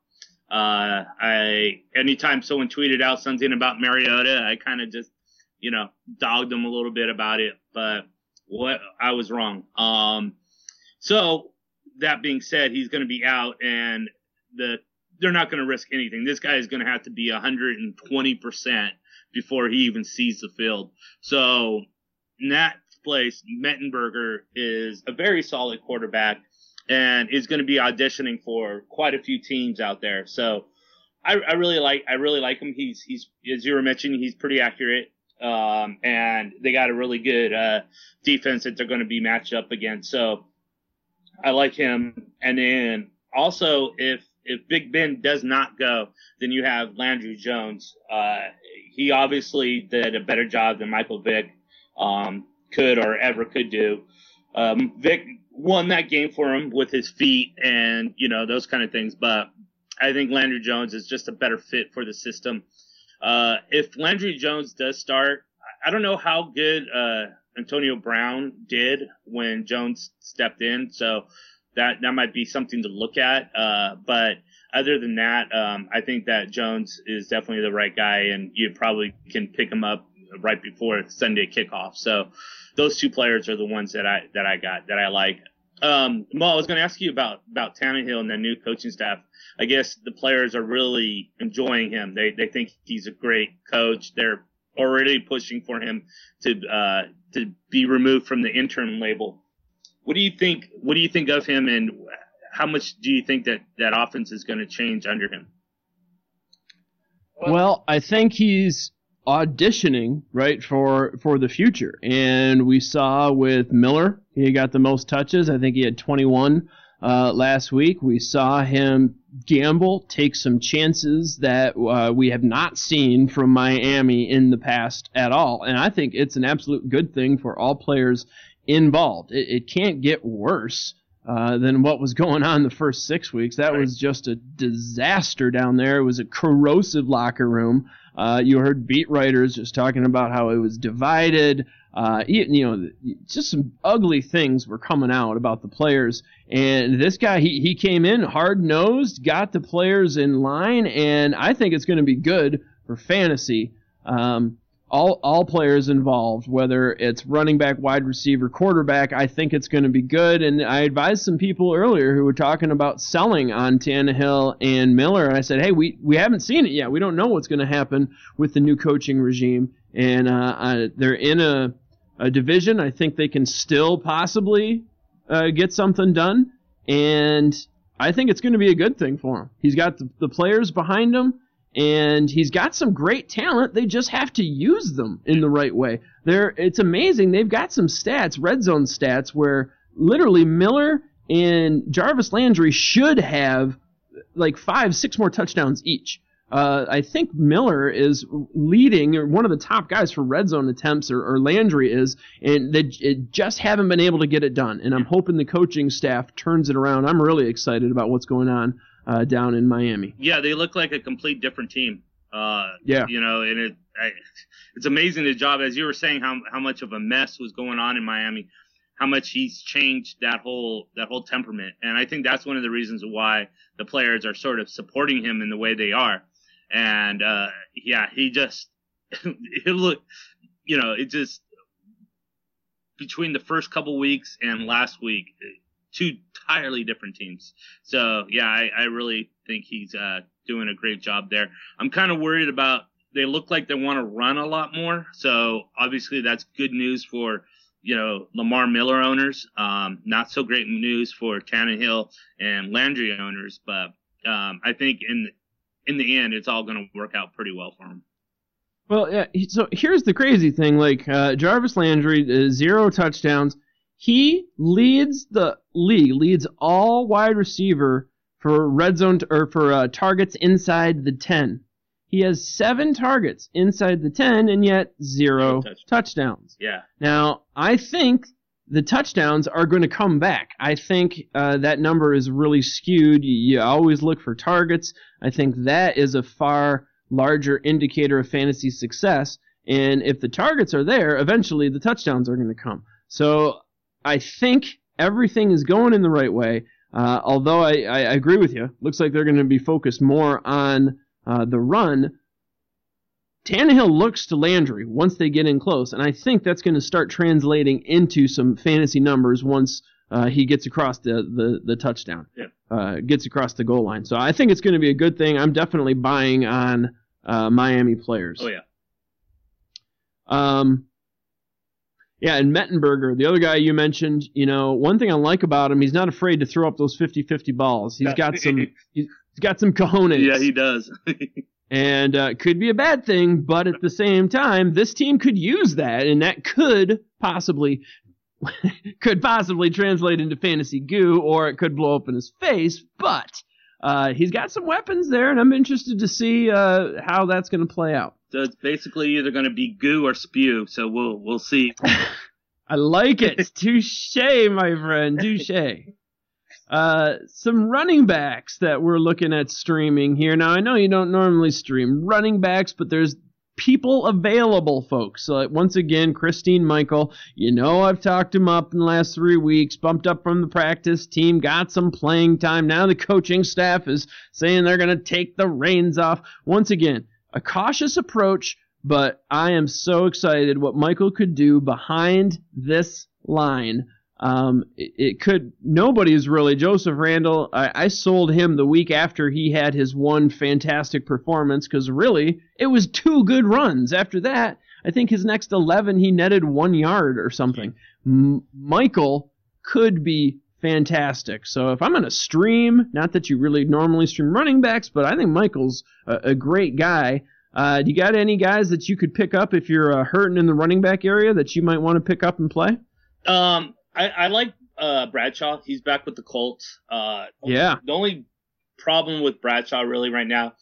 Uh, I anytime someone tweeted out something about Mariota, I kind of just you know dogged them a little bit about it, but what I was wrong. Um, so that being said, he's going to be out, and the they're not going to risk anything. This guy is going to have to be 120 percent before he even sees the field. So in that place, Mettenberger is a very solid quarterback and is going to be auditioning for quite a few teams out there. So I, I really like I really like him. He's he's as you were mentioning, he's pretty accurate. Um, and they got a really good uh, defense that they're going to be matched up against. So I like him. And then also, if if Big Ben does not go, then you have Landry Jones. Uh, he obviously did a better job than Michael Vick um, could or ever could do. Um, Vick won that game for him with his feet and you know those kind of things, but I think Landry Jones is just a better fit for the system. Uh, if Landry Jones does start, I don't know how good uh, Antonio Brown did when Jones stepped in, so that that might be something to look at. Uh, but other than that, um, I think that Jones is definitely the right guy, and you probably can pick him up right before Sunday kickoff. So those two players are the ones that I that I got that I like. Um, well, I was going to ask you about about Tannehill and the new coaching staff. I guess the players are really enjoying him. They they think he's a great coach. They're already pushing for him to uh, to be removed from the intern label. What do you think? What do you think of him, and how much do you think that that offense is going to change under him? Well, I think he's auditioning right for for the future, and we saw with Miller, he got the most touches. I think he had 21 uh, last week. We saw him gamble, take some chances that uh, we have not seen from Miami in the past at all. And I think it's an absolute good thing for all players involved. It, it can't get worse. Uh, than what was going on the first six weeks. That right. was just a disaster down there. It was a corrosive locker room. Uh, you heard beat writers just talking about how it was divided. Uh, you know, just some ugly things were coming out about the players. And this guy, he, he came in hard nosed, got the players in line, and I think it's going to be good for fantasy. Um, all all players involved, whether it's running back, wide receiver, quarterback. I think it's going to be good. And I advised some people earlier who were talking about selling on Tannehill and Miller, and I said, hey, we we haven't seen it yet. We don't know what's going to happen with the new coaching regime, and uh, uh, they're in a a division. I think they can still possibly uh, get something done, and I think it's going to be a good thing for him. He's got the, the players behind him and he's got some great talent. They just have to use them in the right way. They're, it's amazing. They've got some stats, red zone stats, where literally Miller and Jarvis Landry should have like five, six more touchdowns each. Uh, I think Miller is leading, or one of the top guys for red zone attempts, or, or Landry is, and they just haven't been able to get it done. And I'm hoping the coaching staff turns it around. I'm really excited about what's going on uh, down in Miami. Yeah, they look like a complete different team. Uh, yeah, you know, and it I, it's amazing the job as you were saying how how much of a mess was going on in Miami, how much he's changed that whole that whole temperament, and I think that's one of the reasons why the players are sort of supporting him in the way they are, and uh, yeah, he just (laughs) it look, you know, it just between the first couple weeks and last week, two entirely different teams. So yeah, I, I really think he's uh, doing a great job there. I'm kind of worried about they look like they want to run a lot more. So obviously that's good news for you know Lamar Miller owners. Um, not so great news for Tannehill and Landry owners, but um, I think in in the end it's all going to work out pretty well for them. Well, yeah. So here's the crazy thing: like uh, Jarvis Landry, uh, zero touchdowns. He leads the league, leads all wide receiver for red zone t- or for uh, targets inside the 10. He has seven targets inside the 10 and yet zero touchdowns. touchdowns. Yeah. Now, I think the touchdowns are going to come back. I think uh, that number is really skewed. You, you always look for targets. I think that is a far larger indicator of fantasy success. And if the targets are there, eventually the touchdowns are going to come. So I think everything is going in the right way. Uh, although I, I, agree with you, looks like they're going to be focused more on uh, the run. Tannehill looks to Landry once they get in close, and I think that's going to start translating into some fantasy numbers once uh, he gets across the, the, the touchdown, yeah. Uh, gets across the goal line. So I think it's going to be a good thing. I'm definitely buying on uh, Miami players. Oh yeah. Um, yeah, and Mettenberger, the other guy you mentioned, you know, one thing I like about him, he's not afraid to throw up those 50-50 balls. He's got some (laughs) he's got some cojones. Yeah, he does. (laughs) and uh, could be a bad thing, but at the same time, this team could use that, and that could possibly (laughs) could possibly translate into fantasy goo, or it could blow up in his face. But uh, he's got some weapons there, and I'm interested to see uh, how that's going to play out. So it's basically either going to be goo or spew. So we'll we'll see. (laughs) I like it. Touche, my friend. Touche. (laughs) Uh, some running backs that we're looking at streaming here. Now I know you don't normally stream running backs, but there's people available, folks. So once again, Christine Michael, you know I've talked him up in the last three weeks, bumped up from the practice team, got some playing time. Now the coaching staff is saying they're going to take the reins off. Once again, a cautious approach, but I am so excited what Michael could do behind this line. Um, it, it, could nobody is really Joseph Randle. I, I, sold him the week after he had his one fantastic performance because really it was two good runs. After that, I think his next eleven he netted one yard or something. M- Michael could be fantastic. So if I'm going to stream, not that you really normally stream running backs, but I think Michael's a, a great guy. Uh, do you got any guys that you could pick up if you're uh, hurting in the running back area that you might want to pick up and play? Um, I, I like uh, Bradshaw. He's back with the Colts. Uh, yeah. The only problem with Bradshaw really right now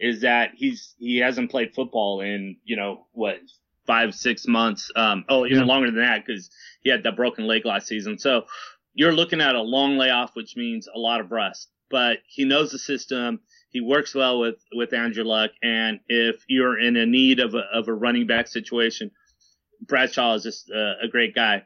is that he's he hasn't played football in you know what five six months. Um, oh, even yeah. longer than that because he had that broken leg last season. So you're looking at a long layoff, which means a lot of rest. But he knows the system. He works well with with Andrew Luck, and if you're in a need of a of a running back situation, Bradshaw is just a, a great guy.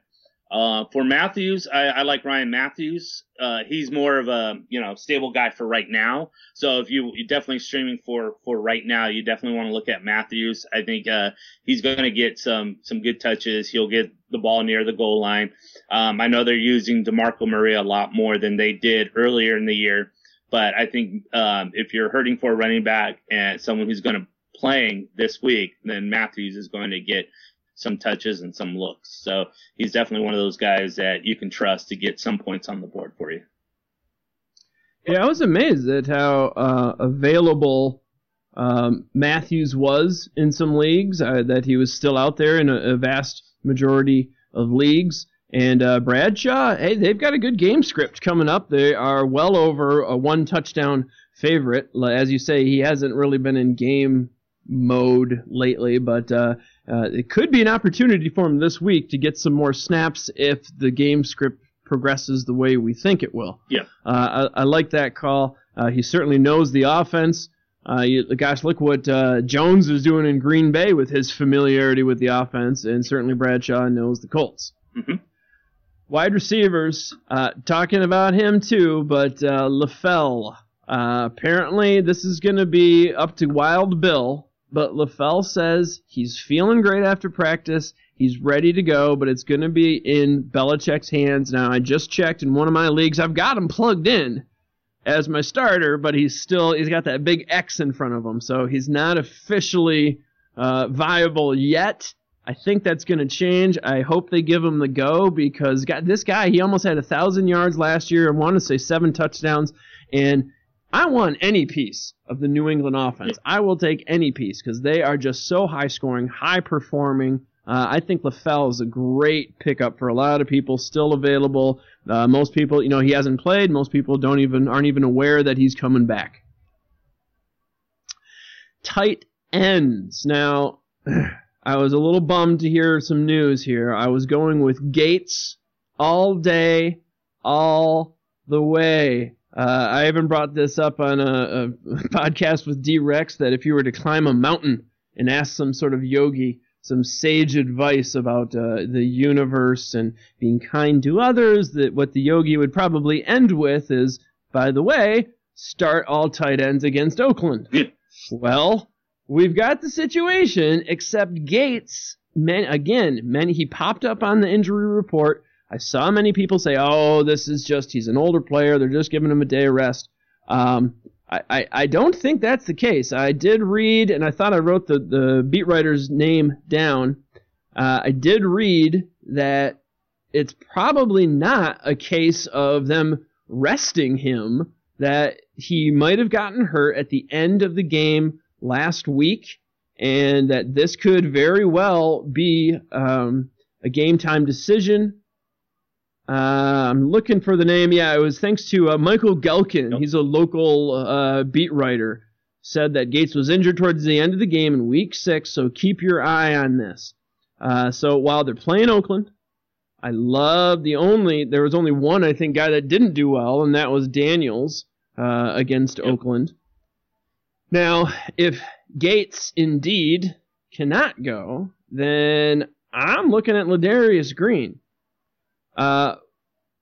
Uh, for Mathews, I, I, like Ryan Mathews. Uh, he's more of a you know stable guy for right now. So if you you definitely streaming for for right now, you definitely want to look at Mathews. I think uh, he's going to get some some good touches. He'll get the ball near the goal line. Um, I know they're using Demarco Murray a lot more than they did earlier in the year, but I think um, if you're hurting for a running back and someone who's going to playing this week, then Mathews is going to get some touches and some looks. So he's definitely one of those guys that you can trust to get some points on the board for you. Yeah, I was amazed at how uh, available um, Mathews was in some leagues. Uh, that he was still out there in a, a vast majority of leagues. And uh, Bradshaw, hey, they've got a good game script coming up. They are well over a one touchdown favorite. As you say, he hasn't really been in game mode lately, but uh, uh, it could be an opportunity for him this week to get some more snaps if the game script progresses the way we think it will. Yeah. Uh, I, I, like that call. Uh, he certainly knows the offense. Uh, you, gosh, look what uh, Jones is doing in Green Bay with his familiarity with the offense, and certainly Bradshaw knows the Colts. Mm-hmm. Wide receivers, talking about him too, but uh, LaFell. apparently, this is going to be up to Wild Bill but LaFell says he's feeling great after practice. He's ready to go, but it's going to be in Belichick's hands. Now, I just checked in one of my leagues. I've got him plugged in as my starter, but he's still he's got that big X in front of him, so he's not officially uh, viable yet. I think that's going to change. I hope they give him the go because this guy he almost had a thousand yards last year and want to say seven touchdowns, and I want any piece of the New England offense. I will take any piece because they are just so high scoring, high performing. Uh, I think LaFell is a great pickup for a lot of people. Still available. Uh, most people, you know, he hasn't played. Most people don't even aren't even aware that he's coming back. Tight ends. Now, (clears throat) I was a little bummed to hear some news here. I was going with Gates all day, all the way. Uh, I even brought this up on a, a (laughs) podcast with D Rex that if you were to climb a mountain and ask some sort of yogi some sage advice about uh, the universe and being kind to others, that what the yogi would probably end with is, by the way, start all tight ends against Oakland. well, we've got the situation, except Gates, man, again, man, he popped up on the injury report I saw many people say, "Oh, this is just he's an older player. They're just giving him a day of rest." Um, I, I, I don't think that's the case. I did read, and I thought I wrote the, the beat writer's name down. Uh, I did read that it's probably not a case of them resting him, that he might have gotten hurt at the end of the game last week, and that this could very well be um, a game time decision uh, I'm looking for the name. Yeah, it was thanks to uh, Michael Gehlken. Yep. He's a local uh, beat writer. Said that Gates was injured towards the end of the game in Week Six, so keep your eye on this. Uh, so while they're playing Oakland, I love the only there was only one I think guy that didn't do well, and that was Daniels uh, against yep. Oakland. Now, if Gates indeed cannot go, then I'm looking at Ladarius Green. Uh,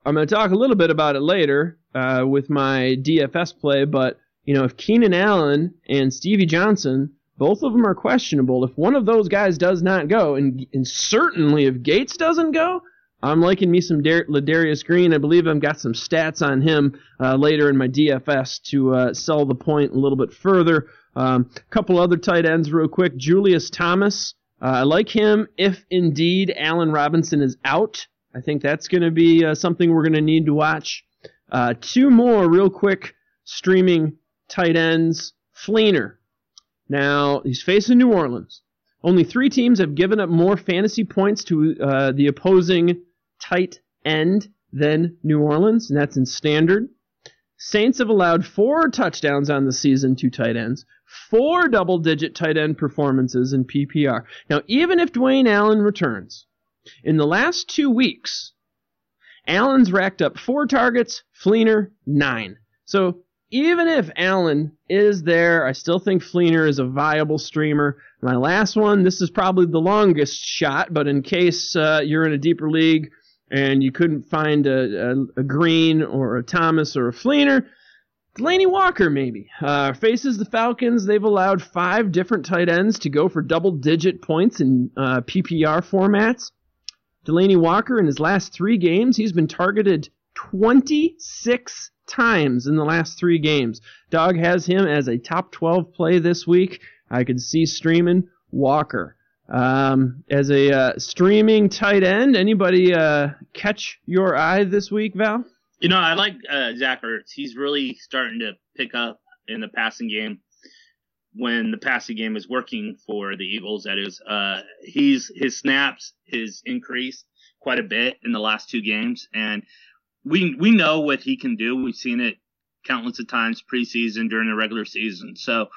I'm going to talk a little bit about it later uh, with my DFS play, but you know, if Keenan Allen and Stevie Johnson, both of them are questionable. If one of those guys does not go, and, and certainly if Gates doesn't go, I'm liking me some Dar- Ladarius Green. I believe I've got some stats on him uh, later in my DFS to uh, sell the point a little bit further. A um, couple other tight ends, real quick. Julius Thomas. Uh, I like him if indeed Allen Robinson is out. I think that's going to be uh, something we're going to need to watch. Uh, two more real quick streaming tight ends. Fleener. Now, he's facing New Orleans. Only three teams have given up more fantasy points to uh, the opposing tight end than New Orleans, and that's in standard. Saints have allowed four touchdowns on the season to tight ends, four double digit tight end performances in PPR. Now, even if Dwayne Allen returns, in the last two weeks, Allen's racked up four targets, Fleener, nine. So even if Allen is there, I still think Fleener is a viable streamer. My last one, this is probably the longest shot, but in case uh, you're in a deeper league and you couldn't find a, a, a Green or a Thomas or a Fleener, Delanie Walker maybe uh, faces the Falcons. They've allowed five different tight ends to go for double-digit points in uh, PPR formats. Delanie Walker in his last three games, he's been targeted 26 times in the last three games. Dog has him as a top 12 play this week. I could see streaming Walker. Um, as a uh, streaming tight end, anybody uh, catch your eye this week, Val? You know, I like uh, Zach Ertz. He's really starting to pick up in the passing game when the passing game is working for the Eagles. That is, uh, he's his snaps is increased quite a bit in the last two games, and we we know what he can do. We've seen it countless of times preseason during the regular season. So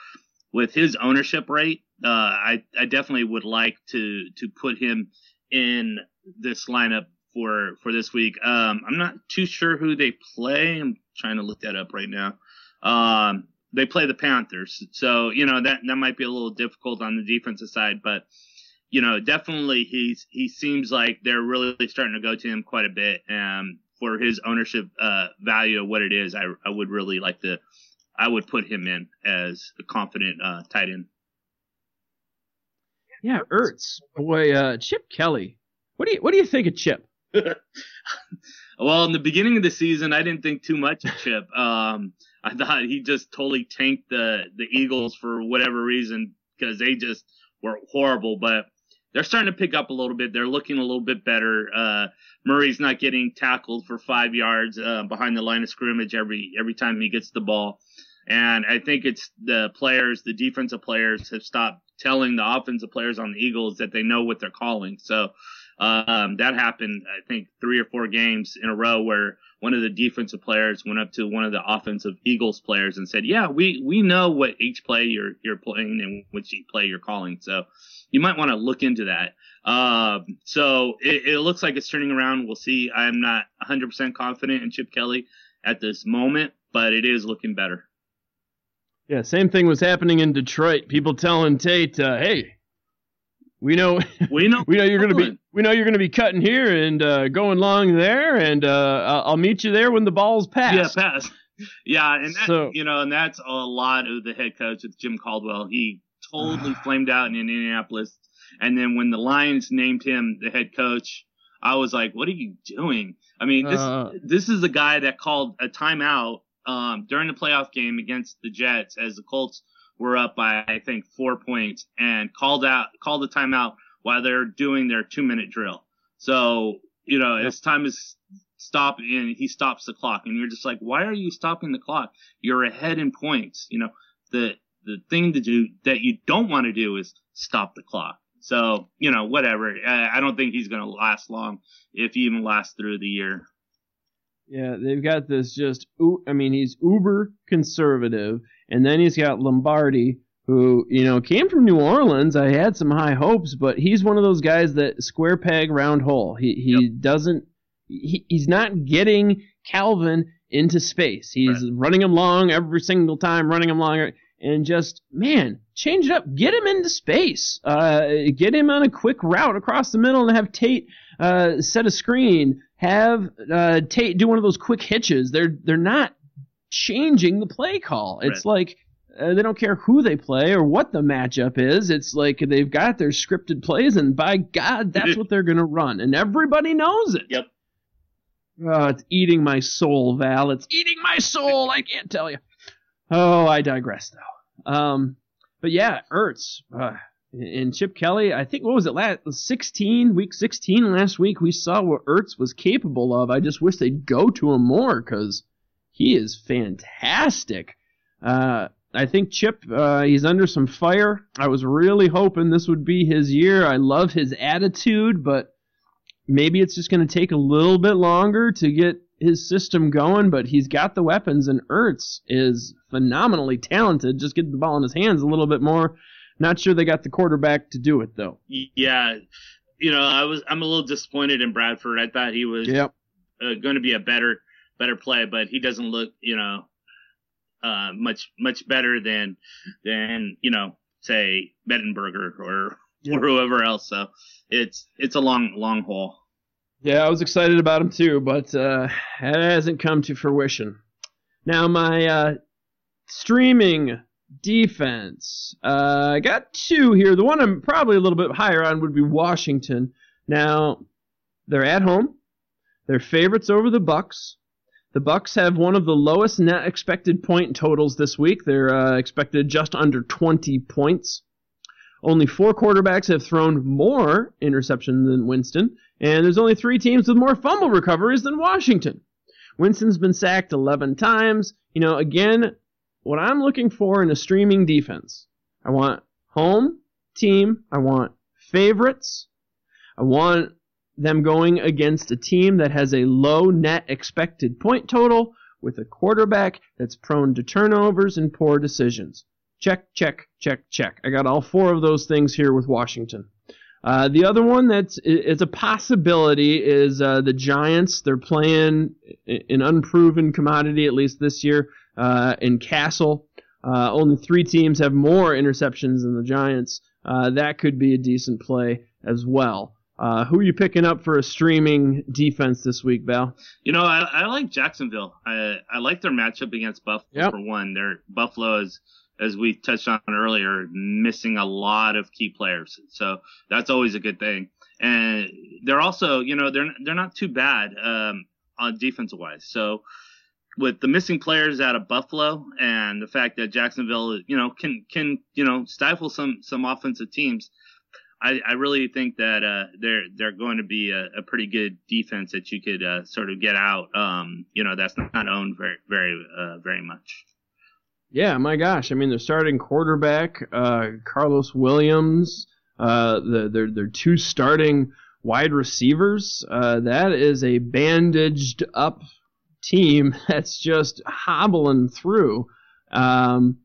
with his ownership rate, uh, I I definitely would like to to put him in this lineup for for this week. Um, I'm not too sure who they play. I'm trying to look that up right now. Um, they play the Panthers, so you know that that might be a little difficult on the defensive side, but you know definitely he's he seems like they're really starting to go to him quite a bit. Um, for his ownership uh, value of what it is, I, I would really like to. I would put him in as a confident uh, tight end. Yeah, Ertz, boy, uh, Chip Kelly. What do you what do you think of Chip? (laughs) well, in the beginning of the season, I didn't think too much of Chip. Um, I thought he just totally tanked the the Eagles for whatever reason because they just were horrible. But they're starting to pick up a little bit. They're looking a little bit better. Uh, Murray's not getting tackled for five yards uh, behind the line of scrimmage every every time he gets the ball. And I think it's the players, the defensive players have stopped telling the offensive players on the Eagles that they know what they're calling. So um, that happened, I think, three or four games in a row where one of the defensive players went up to one of the offensive Eagles players and said, "Yeah, we we know what each play you're you're playing and which play you're calling." So you might want to look into that. Um, so it, it, looks like it's turning around. We'll see. I'm not 100% confident in Chip Kelly at this moment, but it is looking better. Yeah, same thing was happening in Detroit. People telling Tate, uh, "Hey, we know, we know, (laughs) we know you're going to be, we know you're going to be cutting here and uh, going long there, and uh, I'll meet you there when the ball's passed." Yeah, pass. Yeah, and that, so, you know, and that's a lot of the head coach with Jim Caldwell. He totally (sighs) flamed out in Indianapolis. And then when the Lions named him the head coach, I was like, what are you doing? I mean, this, uh, this is the guy that called a timeout, um, during the playoff game against the Jets as the Colts were up by, I think, four points and called out, called the timeout while they're doing their two minute drill. So, you know, as time is stopping and he stops the clock and you're just like, why are you stopping the clock? You're ahead in points. You know, the, the thing to do that you don't want to do is stop the clock. So, you know, whatever. I, I don't think he's going to last long, if he even lasts through the year. Yeah, they've got this just, I mean, he's uber conservative. And then he's got Lombardi, who, you know, came from New Orleans. I had some high hopes, but he's one of those guys that square peg, round hole. He, he yep. doesn't, he, he's not getting Calvin into space. He's right. running him long every single time, running him long and just man, change it up, get him into space, uh, get him on a quick route across the middle, and have Tate uh, set a screen, have uh, Tate do one of those quick hitches. They're they're not changing the play call. It's right. like uh, they don't care who they play or what the matchup is. It's like they've got their scripted plays, and by God, that's what they're gonna run, and everybody knows it. Yep. Oh, it's eating my soul, Val. It's eating my soul. I can't tell you. Oh, I digress, though. Um, but yeah, Ertz uh, and Chip Kelly. I think what was it last 16 week 16 last week? We saw what Ertz was capable of. I just wish they'd go to him more because he is fantastic. Uh, I think Chip, uh, he's under some fire. I was really hoping this would be his year. I love his attitude, but maybe it's just going to take a little bit longer to get his system going, but he's got the weapons, and Ertz is phenomenally talented. Just get the ball in his hands a little bit more. Not sure they got the quarterback to do it though. Yeah, you know, I was I'm a little disappointed in Bradford. I thought he was yep. uh, going to be a better better play, but he doesn't look, you know, uh, much much better than than you know, say Mettenberger or yep. or whoever else. So it's it's a long long haul. Yeah, I was excited about him too, but uh, it hasn't come to fruition. Now my uh, streaming defense, uh, I got two here. The one I'm probably a little bit higher on would be Washington. Now they're at home. They're favorites over the Bucs. The Bucs have one of the lowest net expected point totals this week. They're uh, expected just under 20 points. Only four quarterbacks have thrown more interceptions than Winston, and there's only three teams with more fumble recoveries than Washington. Winston's been sacked 11 times. You know, again, what I'm looking for in a streaming defense, I want home team, I want favorites, I want them going against a team that has a low net expected point total with a quarterback that's prone to turnovers and poor decisions. Check, check, check, check. I got all four of those things here with Washington. Uh, the other one that's is a possibility is uh, the Giants. They're playing an unproven commodity at least this year uh, in Cassel. Uh, only three teams have more interceptions than the Giants. Uh, that could be a decent play as well. Uh, who are you picking up for a streaming defense this week, Val? You know, I, I like Jacksonville. I I like their matchup against Buffalo yep. for one. Their Buffalo is as we touched on earlier, missing a lot of key players. So that's always a good thing. And they're also, you know, they're they're not too bad um, on defensive wise. So with the missing players out of Buffalo and the fact that Jacksonville, you know, can can you know stifle some some offensive teams, I, I really think that uh, they're they're going to be a, a pretty good defense that you could uh, sort of get out. Um, you know, that's not owned very very uh, very much. Yeah, my gosh. I mean, they're starting quarterback, uh, Karlos Williams. Uh, the, they're, they're two starting wide receivers. Uh, that is a bandaged up team (laughs) that's just hobbling through. Um,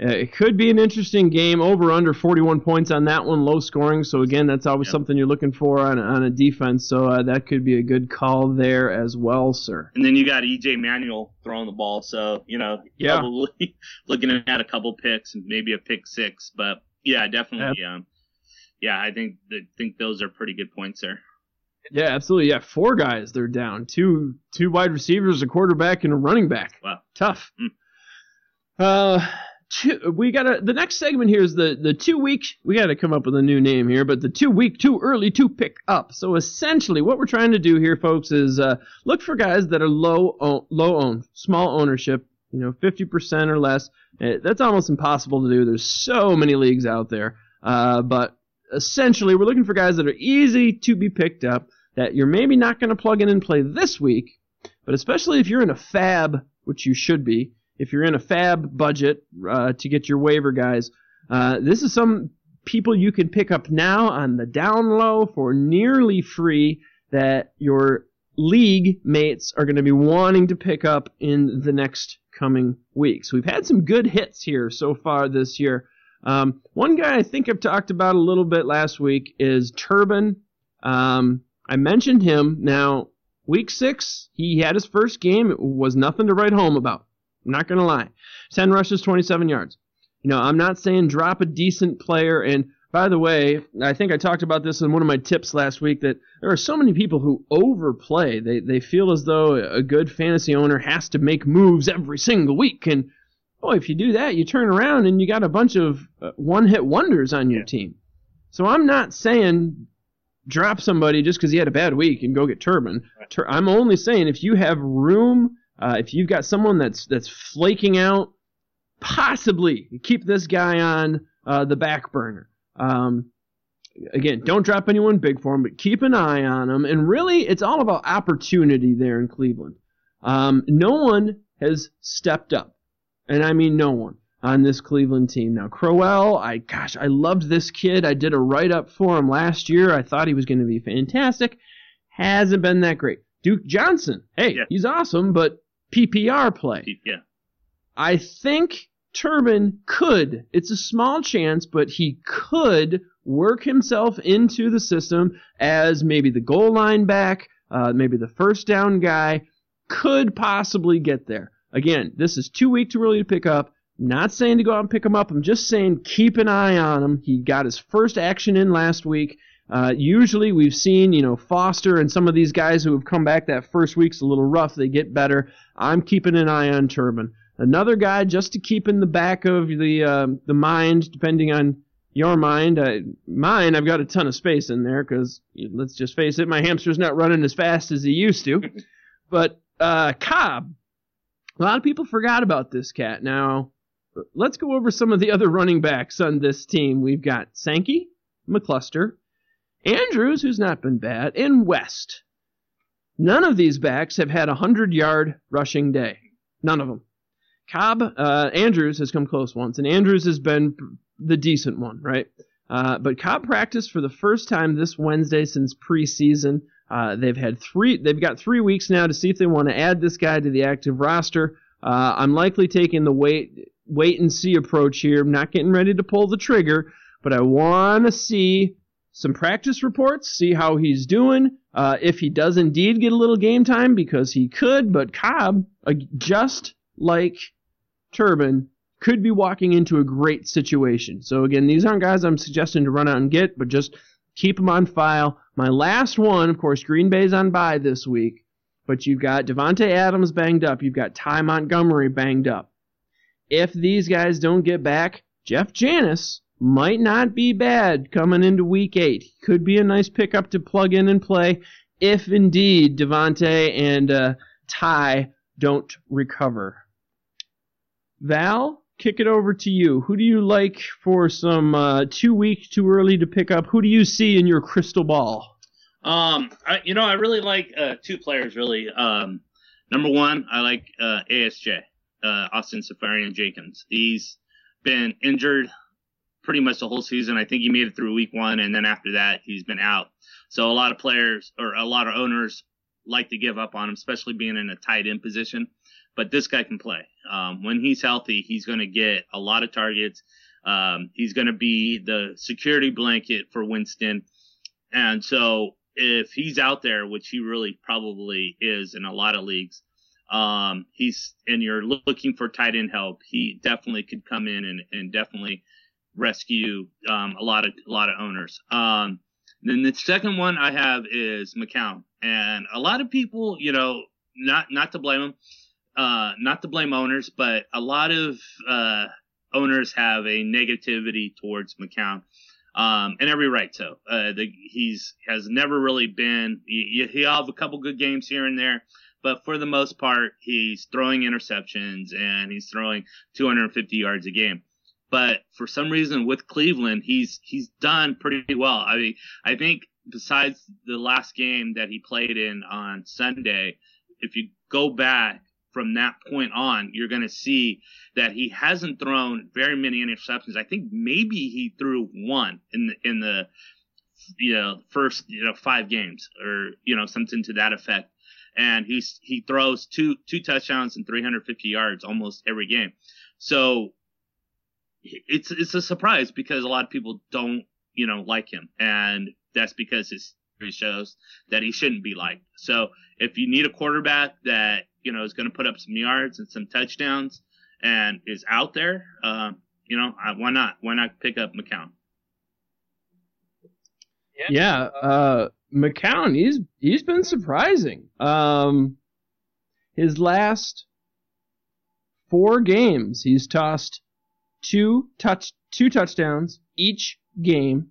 it could be an interesting game. Over under 41 points on that one, low scoring. So again, that's always yep. something you're looking for on, on a defense. So uh, that could be a good call there as well, sir. And then you got EJ Manuel throwing the ball. So you know, yeah. probably (laughs) looking at a couple picks and maybe a pick six. But yeah, definitely. Yep. Um, yeah, I think I think those are pretty good points there. Yeah, absolutely. Yeah, four guys they're down. Two two wide receivers, a quarterback, and a running back. Wow, tough. Mm. Uh two, we gotta the next segment here is the the two week we gotta come up with a new name here but the two week too early to pick up so essentially what we're trying to do here folks is uh, look for guys that are low own, low owned small ownership you know 50% or less eh, that's almost impossible to do there's so many leagues out there uh, but essentially we're looking for guys that are easy to be picked up that you're maybe not going to plug in and play this week but especially if you're in a FAAB which you should be if you're in a FAAB budget uh, to get your waiver guys, uh, this is some people you can pick up now on the down low for nearly free that your league mates are going to be wanting to pick up in the next coming weeks. We've had some good hits here so far this year. Um, one guy I think I've talked about a little bit last week is Turbin. Um, I mentioned him. Now, week six, he had his first game. It was nothing to write home about. I'm not going to lie. 10 rushes, 27 yards. You know, I'm not saying drop a decent player. And by the way, I think I talked about this in one of my tips last week that there are so many people who overplay. They, they feel as though a good fantasy owner has to make moves every single week. And boy, if you do that, you turn around and you got a bunch of uh, one hit wonders on your team. So I'm not saying drop somebody just because he had a bad week and go get Turbin. I'm only saying if you have room uh, if you've got someone that's that's flaking out, possibly keep this guy on uh, the back burner. Um, again, don't drop anyone big for him, but keep an eye on him. And really, it's all about opportunity there in Cleveland. Um, no one has stepped up, and I mean no one on this Cleveland team. Now, Crowell, I gosh, I loved this kid. I did a write up for him last year. I thought he was going to be fantastic. hasn't been that great. Duke Johnson, hey, yeah. he's awesome, but PPR play. Yeah. I think Turbin could. It's a small chance, but he could work himself into the system as maybe the goal line back, uh, maybe the first down guy. Could possibly get there. Again, this is too weak, to really pick up. Not saying to go out and pick him up. I'm just saying keep an eye on him. He got his first action in last week. Uh, usually we've seen, you know, Foster and some of these guys who have come back that first week's a little rough. They get better. I'm keeping an eye on Turbin. Another guy just to keep in the back of the uh, the mind, depending on your mind. Uh, mine, I've got a ton of space in there because let's just face it, my hamster's not running as fast as he used to. (laughs) but uh, Cobb, a lot of people forgot about this cat. Now, let's go over some of the other running backs on this team. We've got Sankey, McCluster, Andrews, who's not been bad, and West. None of these backs have had a 100 yard rushing day. None of them. Cobb, uh, Andrews has come close once, and Andrews has been the decent one, right? Uh, but Cobb practiced for the first time this Wednesday since preseason. Uh, they've had three. They've got three weeks now to see if they want to add this guy to the active roster. Uh, I'm likely taking the wait, wait and see approach here. I'm not getting ready to pull the trigger, but I want to see some practice reports, see how he's doing. Uh, if he does indeed get a little game time, because he could, but Cobb, uh, just like Turbin, could be walking into a great situation. So again, these aren't guys I'm suggesting to run out and get, but just keep them on file. My last one, of course, Green Bay's on bye this week, but you've got Davante Adams banged up. You've got Ty Montgomery banged up. If these guys don't get back, Jeff Janis might not be bad coming into week eight. Could be a nice pickup to plug in and play if indeed Davante and uh, Ty don't recover. Val, kick it over to you. Who do you like for some uh, too weak, too early to pick up? Who do you see in your crystal ball? Um, I, you know, I really like uh, two players. Really, um, number one, I like uh, ASJ, uh, Austin Seferian-Jenkins. He's been injured pretty much the whole season. I think he made it through week one, and then after that, he's been out. So a lot of players or a lot of owners like to give up on him, especially being in a tight end position. But this guy can play. Um, when he's healthy, he's going to get a lot of targets. Um, he's going to be the security blanket for Winston. And so if he's out there, which he really probably is in a lot of leagues, um, he's and you're looking for tight end help, he definitely could come in and, and definitely rescue um, a lot of a lot of owners. Um, then the second one I have is McCown, and a lot of people, you know, not not to blame them, uh, not to blame owners, but a lot of uh, owners have a negativity towards McCown. Um, and every right so. Uh, the, he's has never really been. He, he'll have a couple good games here and there, but for the most part, he's throwing interceptions and he's throwing 250 yards a game but for some reason with Cleveland, he's he's done pretty well. I mean, I think besides the last game that he played in on Sunday, if you go back from that point on, you're going to see that he hasn't thrown very many interceptions. I think maybe he threw one in the in the you know first you know five games or you know something to that effect. And he's he throws two two touchdowns and 350 yards almost every game. So it's it's a surprise because a lot of people don't you know like him, and that's because his history shows that he shouldn't be liked. So if you need a quarterback that you know is going to put up some yards and some touchdowns and is out there, uh, you know why not? Why not pick up McCown? Yeah, uh, McCown, he's he's been surprising. Um, his last four games, he's tossed two touch two touchdowns each game.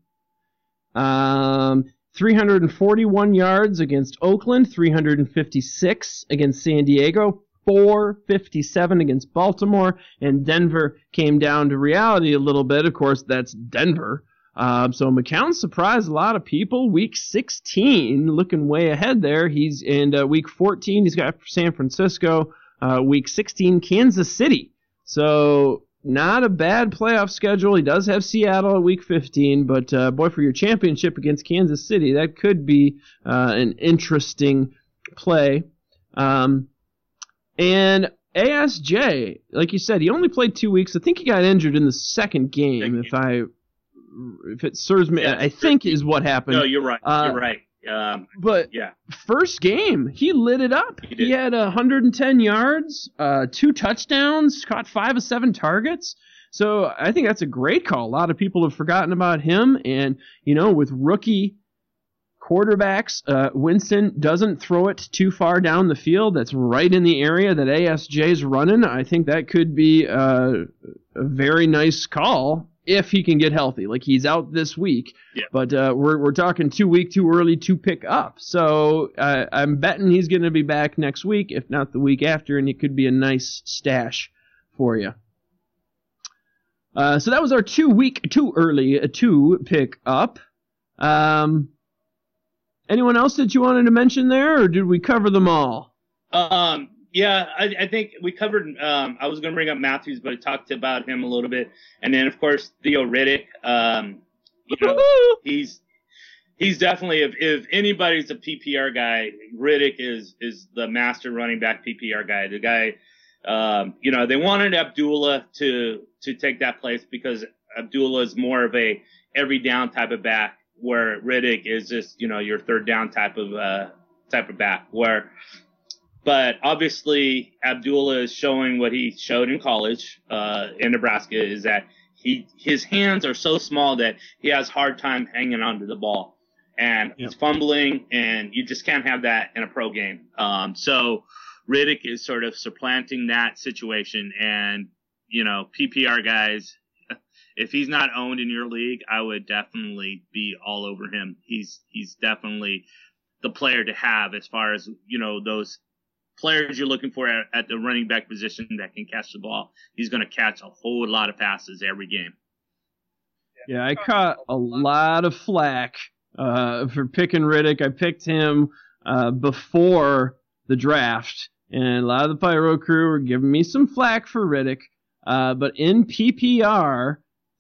Um, 341 yards against Oakland, 356 against San Diego, 457 against Baltimore, and Denver came down to reality a little bit. Of course, that's Denver. Um, so McCown surprised a lot of people. Week 16, looking way ahead there. He's in uh, week 14. He's got San Francisco. Uh, week 16, Kansas City. So not a bad playoff schedule. He does have Seattle at week 15, but uh, boy, for your championship against Kansas City, that could be uh, an interesting play. Um, and ASJ, like you said, he only played two weeks. I think he got injured in the second game, if I if it serves me. Yeah, I think is what happened. No, you're right. Uh, you're right. Um, but yeah, first game he lit it up. He, he had 110 yards, uh, two touchdowns, caught five of seven targets. So I think that's a great call. A lot of people have forgotten about him, and you know, with rookie quarterbacks, uh, Winston doesn't throw it too far down the field. That's right in the area that ASJ's running. I think that could be uh, a very nice call if he can get healthy. Like he's out this week, yeah. but uh, we're we're talking too week too early to pick up. So uh, I'm betting he's going to be back next week, if not the week after, and it could be a nice stash for you. Uh, so that was our two week too early uh, to pick up. Um, anyone else that you wanted to mention there, or did we cover them all? Um, yeah, I, I think we covered. Um, I was going to bring up Matthews, but I talked about him a little bit, and then of course Theo Riddick. Um, you know, he's he's definitely if if anybody's a PPR guy, Riddick is is the master running back PPR guy. The guy, um, you know, they wanted Abdullah to to take that place because Abdullah is more of a every down type of back, where Riddick is just you know your third down type of uh, type of back. Where but obviously, Abdullah is showing what he showed in college uh, in Nebraska is that he his hands are so small that he has hard time hanging onto the ball, and yep. he's fumbling, and you just can't have that in a pro game. Um, so Riddick is sort of supplanting that situation, and you know PPR guys. If he's not owned in your league, I would definitely be all over him. He's he's definitely the player to have as far as you know those players you're looking for at, at the running back position that can catch the ball. He's going to catch a whole lot of passes every game. Yeah, I caught a lot of flack uh, for picking Riddick. I picked him uh, before the draft, and a lot of the Pyro crew were giving me some flack for Riddick. Uh, but in PPR,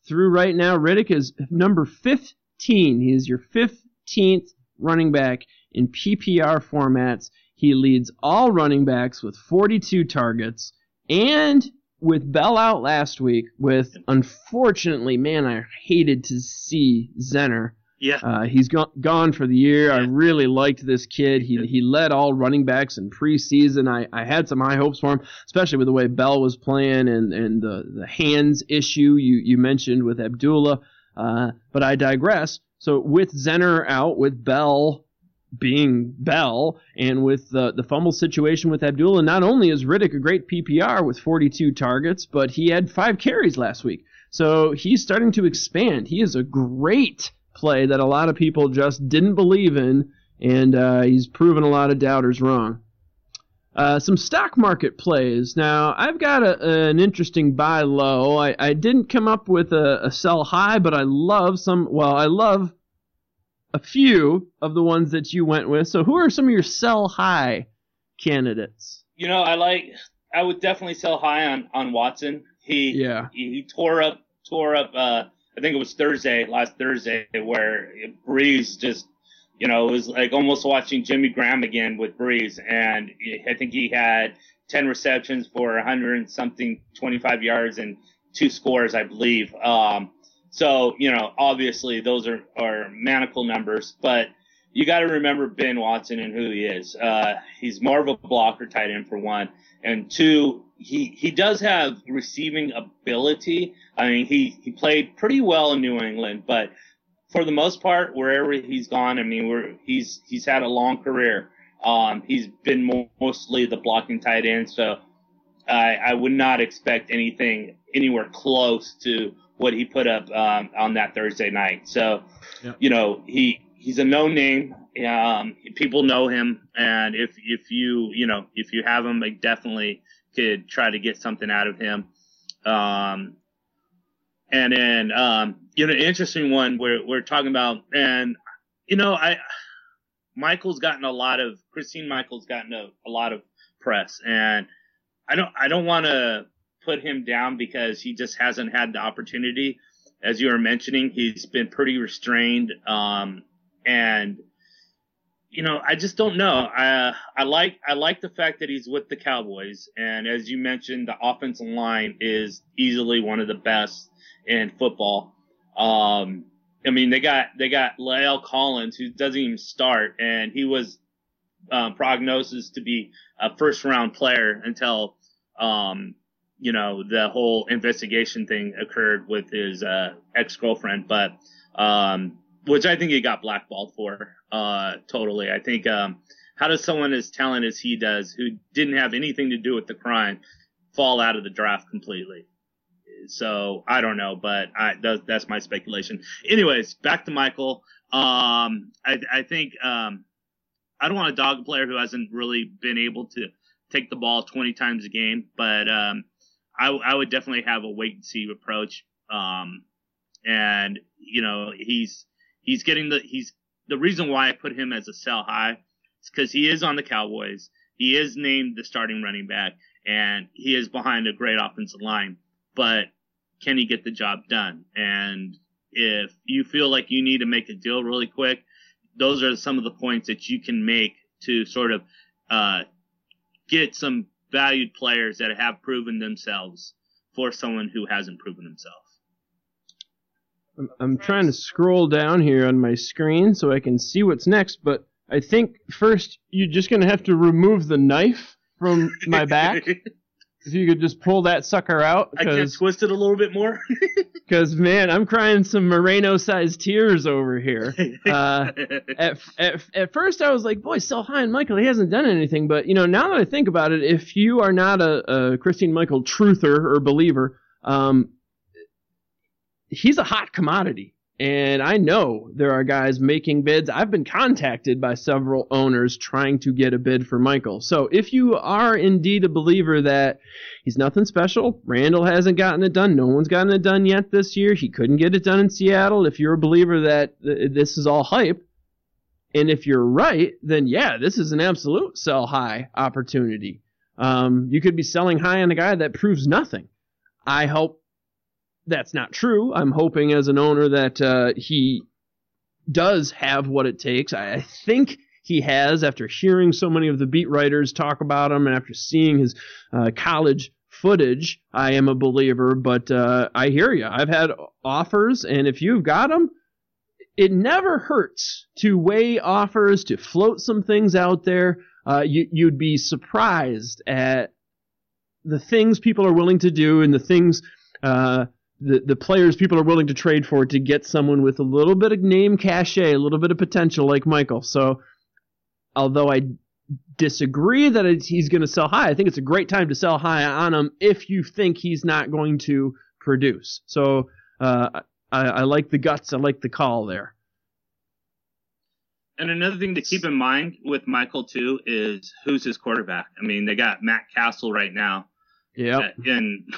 through right now, Riddick is number 15. He is your 15th running back in PPR formats. He leads all running backs with 42 targets. And with Bell out last week, with unfortunately, man, I hated to see Zenner. Yeah. Uh, he's go- gone for the year. Yeah. I really liked this kid. He he led all running backs in preseason. I, I had some high hopes for him, especially with the way Bell was playing and, and the, the hands issue you, you mentioned with Abdullah. Uh, but I digress. So with Zenner out, with Bell being Bell, and with the, the fumble situation with Abdullah, not only is Riddick a great PPR with 42 targets, but he had five carries last week. So he's starting to expand. He is a great play that a lot of people just didn't believe in, and uh, he's proven a lot of doubters wrong. Uh, some stock market plays. Now, I've got a, an interesting buy low. I, I didn't come up with a, a sell high, but I love some. Well, I love a few of the ones that you went with. So, who are some of your sell high candidates? You know, I like. I would definitely sell high on on Watson. He yeah he, he tore up tore up. Uh, I think it was Thursday, last Thursday, where Brees just you know, it was like almost watching Jimmy Graham again with Brees. And I think he had 10 receptions for 100 something, 25 yards and two scores, I believe. Um, so, you know, obviously those are, are manacle numbers, but you got to remember Ben Watson and who he is. Uh, he's more of a blocker tight end for one. And two, he, he does have receiving ability. I mean, he, he played pretty well in New England, but for the most part, wherever he's gone, I mean, he's, he's had a long career. Um, he's been mostly the blocking tight end. So I, I would not expect anything anywhere close to what he put up um, on that Thursday night. So, you know, he he's a known name. Um, people know him, and if if you you know if you have him, I definitely could try to get something out of him. Um, and then um, you know, interesting one we're we're talking about, and you know, I Michael's gotten a lot of Christine Michael's gotten a, a lot of press, and I don't I don't want to put him down because he just hasn't had the opportunity. As you were mentioning, he's been pretty restrained. Um, and you know, I just don't know. I I like I like the fact that he's with the Cowboys, and as you mentioned, the offensive line is easily one of the best in football. Um, I mean, they got they got La'el Collins, who doesn't even start, and he was um, prognosis to be a first round player until um, you know the whole investigation thing occurred with his uh, ex girlfriend, but um, which I think he got blackballed for uh, totally. I think um, how does someone as talented as he does, who didn't have anything to do with the crime, fall out of the draft completely? So I don't know, but I, that's, that's my speculation. Anyways, back to Michael. Um, I, I think um, I don't want to dog a player who hasn't really been able to take the ball 20 times a game, but um, I, I would definitely have a wait and see approach. Um, and you know, he's he's getting the he's the reason why I put him as a sell high is because he is on the Cowboys. He is named the starting running back, and he is behind a great offensive line. But can he get the job done? And if you feel like you need to make a deal really quick, those are some of the points that you can make to sort of uh, get some valued players that have proven themselves for someone who hasn't proven himself. I'm, I'm trying to scroll down here on my screen so I can see what's next, but I think first you're just going to have to remove the knife from my back. (laughs) if you could just pull that sucker out. I can twist it a little bit more. (laughs) Because man, I'm crying some Moreno-sized tears over here. (laughs) Uh, at, at at first, I was like, "Boy, sell high and Michael, he hasn't done anything." But you know, now that I think about it, if you are not a, a Christine Michael truther or believer, um, he's a hot commodity. And I know there are guys making bids. I've been contacted by several owners trying to get a bid for Michael. So if you are indeed a believer that he's nothing special, Randle hasn't gotten it done, no one's gotten it done yet this year, he couldn't get it done in Seattle. If you're a believer that this is all hype, and if you're right, then yeah, this is an absolute sell high opportunity. Um, you could be selling high on a guy that proves nothing. I hope that's not true. I'm hoping as an owner that uh, he does have what it takes. I, think he has after hearing so many of the beat writers talk about him and after seeing his uh, college footage. I am a believer, but uh, I hear you. I've had offers, and if you've got them, it never hurts to weigh offers, to float some things out there. Uh, you, you'd be surprised at the things people are willing to do and the things uh, the, the players people are willing to trade for to get someone with a little bit of name cachet, a little bit of potential like Michael. So, although I disagree that he's going to sell high, I think it's a great time to sell high on him if you think he's not going to produce. So, uh, I, I like the guts. I like the call there. And another thing to keep in mind with Michael too is who's his quarterback. I mean, they got Matt Cassel right now. Yeah. And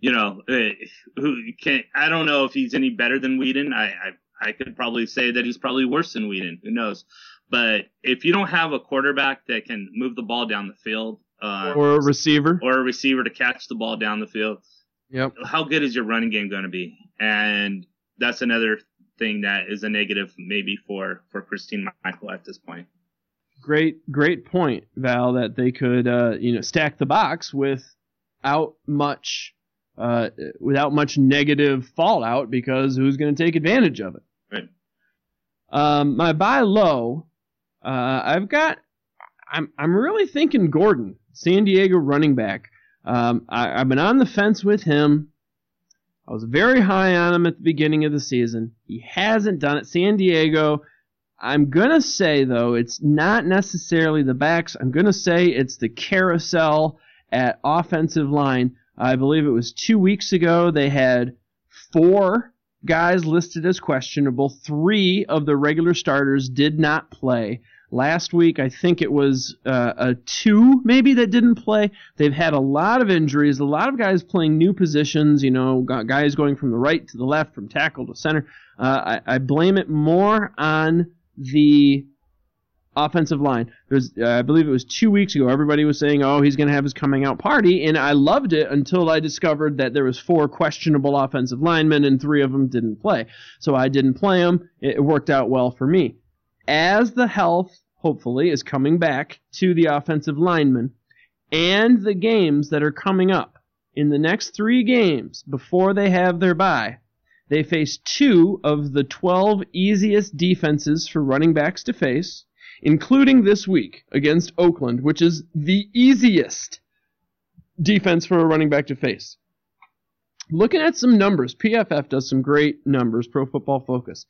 you know, eh, who can I don't know if he's any better than Weeden. I, I I could probably say that he's probably worse than Weeden. Who knows? But if you don't have a quarterback that can move the ball down the field, uh, or a receiver, or a receiver to catch the ball down the field, yep. How good is your running game going to be? And that's another thing that is a negative maybe for for Christine Michael at this point. Great, great point, Val. That they could, uh, you know, stack the box without much uh, without much negative fallout because who's going to take advantage of it? Right. Um, my buy low, uh, I've got, I'm, I'm really thinking Gordon, San Diego running back. Um, I, I've been on the fence with him. I was very high on him at the beginning of the season. He hasn't done it. San Diego, I'm going to say, though, it's not necessarily the backs. I'm going to say it's the carousel at offensive line. I believe it was two weeks ago. They had four guys listed as questionable. Three of the regular starters did not play. Last week, I think it was uh, a two maybe that didn't play. They've had a lot of injuries, a lot of guys playing new positions. You know, guys going from the right to the left, from tackle to center. Uh, I, I blame it more on the offensive line. There's, uh, I believe it was two weeks ago. Everybody was saying, "Oh, he's going to have his coming out party," and I loved it until I discovered that there was four questionable offensive linemen and three of them didn't play. So I didn't play them. It worked out well for me. As the health, hopefully, is coming back to the offensive linemen, and the games that are coming up in the next three games before they have their bye. They face two of the 12 easiest defenses for running backs to face including this week against Oakland, which is the easiest defense for a running back to face. Looking at some numbers, PFF does some great numbers, Pro Football Focus.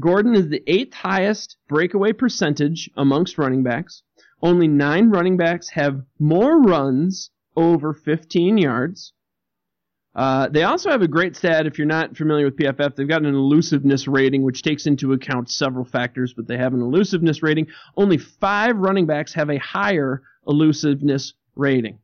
Gordon is the eighth highest breakaway percentage amongst running backs. Only nine running backs have more runs over 15 yards. Uh, they also have a great stat. If you're not familiar with PFF, they've got an elusiveness rating, which takes into account several factors, but they have an elusiveness rating. Only five running backs have a higher elusiveness rating.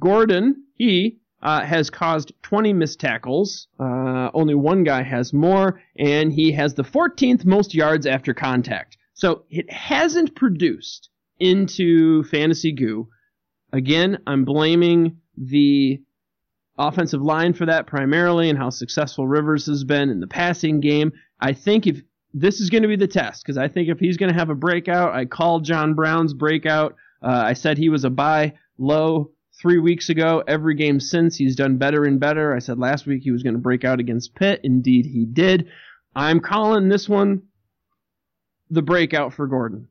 Gordon, he uh, has caused 20 missed tackles. Uh, only one guy has more, and he has the 14th most yards after contact. So it hasn't produced into fantasy goo. Again, I'm blaming the offensive line for that primarily and how successful Rivers has been in the passing game. I think if this is going to be the test because I think if he's going to have a breakout, I called John Brown's breakout. Uh, I said he was a buy low three weeks ago. Every game since, he's done better and better. I said last week he was going to break out against Pitt. Indeed, he did. I'm calling this one the breakout for Gordon.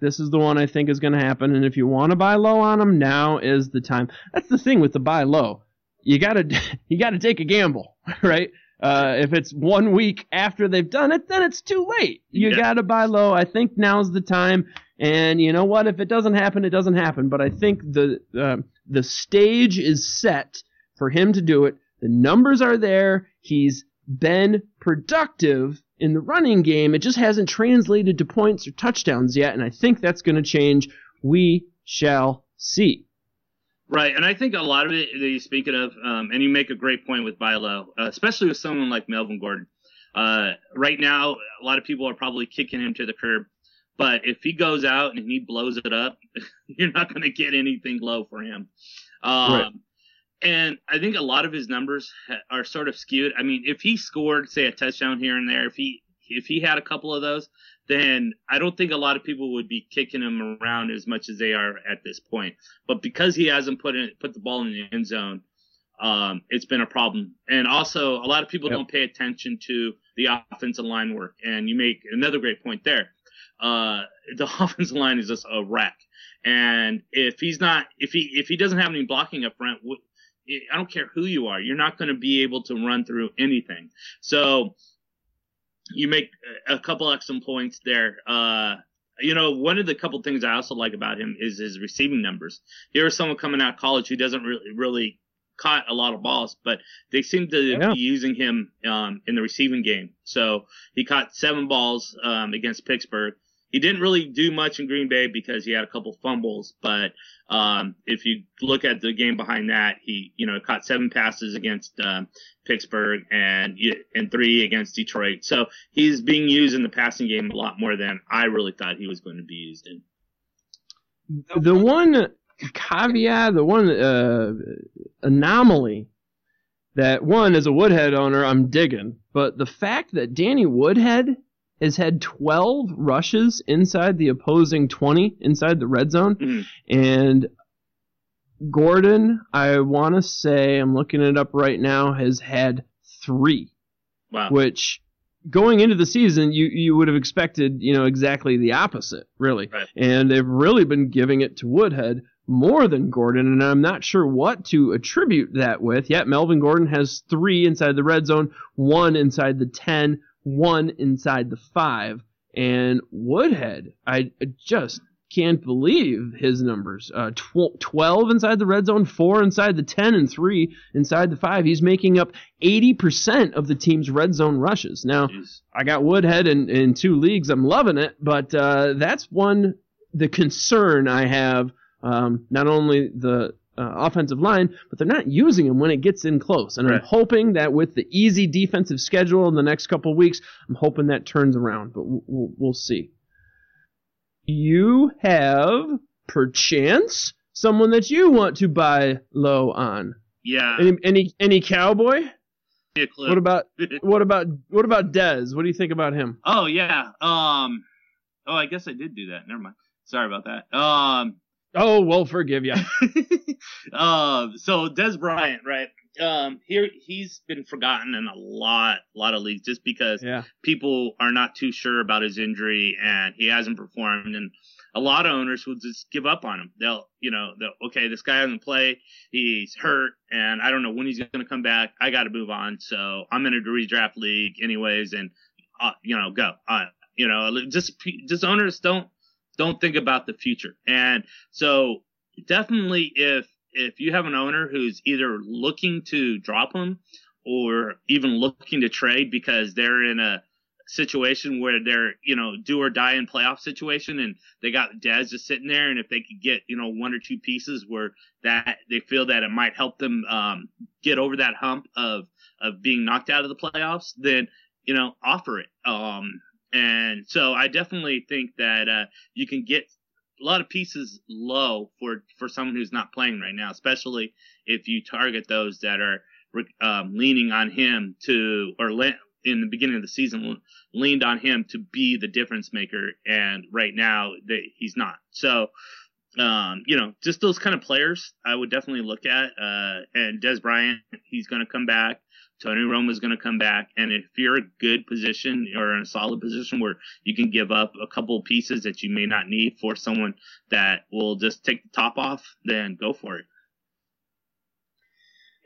This is the one I think is going to happen. And if you want to buy low on him, now is the time. That's the thing with the buy low you gotta (laughs) you gotta take a gamble, (laughs) right? Uh, if it's one week after they've done it, then it's too late. You yeah. gotta buy low. I think now's the time. And you know what? If it doesn't happen, it doesn't happen. But I think the uh, the stage is set for him to do it. The numbers are there. He's been productive in the running game. It just hasn't translated to points or touchdowns yet. And I think that's going to change. We shall see. Right, and I think a lot of it that you're speaking of, um, and you make a great point with buy low, uh, especially with someone like Melvin Gordon. Uh, right now, a lot of people are probably kicking him to the curb, but if he goes out and he blows it up, (laughs) you're not going to get anything low for him. Um, right. And I think a lot of his numbers are sort of skewed. I mean, if he scored, say, a touchdown here and there, if he if he had a couple of those, then I don't think a lot of people would be kicking him around as much as they are at this point. But because he hasn't put in, put the ball in the end zone, um, it's been a problem. And also, a lot of people yep. don't pay attention to the offensive line work. And you make another great point there. Uh, the (laughs) offensive line is just a wreck. And if he's not, if he if he doesn't have any blocking up front, I don't care who you are, you're not going to be able to run through anything. So you make a couple excellent points there. Uh, you know, one of the couple things I also like about him is his receiving numbers. Here's someone coming out of college who doesn't really really caught a lot of balls, but they seem to yeah. be using him um, in the receiving game. So he caught seven balls um, against Pittsburgh he didn't really do much in Green Bay because he had a couple fumbles. But um, if you look at the game behind that, he you know caught seven passes against um, Pittsburgh and and three against Detroit. So he's being used in the passing game a lot more than I really thought he was going to be used in. The one caveat, the one uh, anomaly that one as a Woodhead owner I'm digging, but the fact that Danny Woodhead has had 12 rushes inside the opposing 20 inside the red zone. Mm-hmm. And Gordon, I want to say, I'm looking it up right now, has had three. Wow. Which going into the season, you, you would have expected, you know, exactly the opposite, really. Right. And they've really been giving it to Woodhead more than Gordon, and I'm not sure what to attribute that with. Yet Melvin Gordon has three inside the red zone, one inside the 10, one inside the five. And Woodhead, I just can't believe his numbers. Uh, tw- 12 inside the red zone, 4 inside the 10, and 3 inside the 5. He's making up 80% of the team's red zone rushes. Now, Jeez. I got Woodhead in, in two leagues. I'm loving it, but uh, that's one, the concern I have. Um, not only the uh, offensive line, but they're not using him when it gets in close. And right. I'm hoping that with the easy defensive schedule in the next couple weeks, I'm hoping that turns around. But we'll, we'll, we'll see. you have perchance someone that you want to buy low on. Yeah. Any any any cowboy? Be a clip. What about (laughs) what about what about Dez? What do you think about him? Oh yeah. Um. Oh, I guess I did do that. Never mind. Sorry about that. Um. Oh, we'll forgive you. (laughs) um. So Dez Bryant, right? Um. Here he's been forgotten in a lot, lot of leagues just because yeah. people are not too sure about his injury and he hasn't performed and a lot of owners will just give up on him. They'll, you know, they'll, okay, this guy hasn't played. He's hurt and I don't know when he's going to come back. I got to move on. So I'm in a redraft league anyways. And, uh, you know, go, uh, you know, just, just owners don't, don't think about the future. And so definitely if, if you have an owner who's either looking to drop them or even looking to trade because they're in a, situation where they're, you know, do or die in playoff situation and they got Dez just sitting there and if they could get, you know, one or two pieces where that they feel that it might help them um get over that hump of of being knocked out of the playoffs, then, you know, offer it. Um and so I definitely think that uh you can get a lot of pieces low for for someone who's not playing right now, especially if you target those that are um, leaning on him to or in the beginning of the season leaned on him to be the difference maker, and right now they, he's not. So, um, you know, just those kind of players I would definitely look at. Uh, and Dez Bryant, he's going to come back. Tony Romo's going to come back. And if you're a good position or in a solid position where you can give up a couple pieces that you may not need for someone that will just take the top off, then go for it.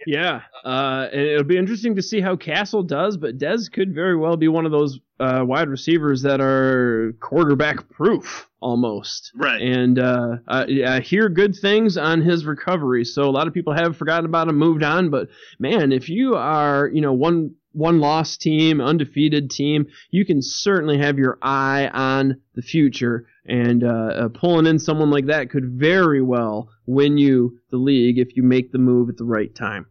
Yeah, uh, it'll be interesting to see how Cassel does, but Dez could very well be one of those uh, wide receivers that are quarterback proof almost. Right. And uh, I hear good things on his recovery, so a lot of people have forgotten about him, moved on. But man, if you are, you know, one one loss team, undefeated team, you can certainly have your eye on the future. And uh, uh, pulling in someone like that could very well win you the league if you make the move at the right time.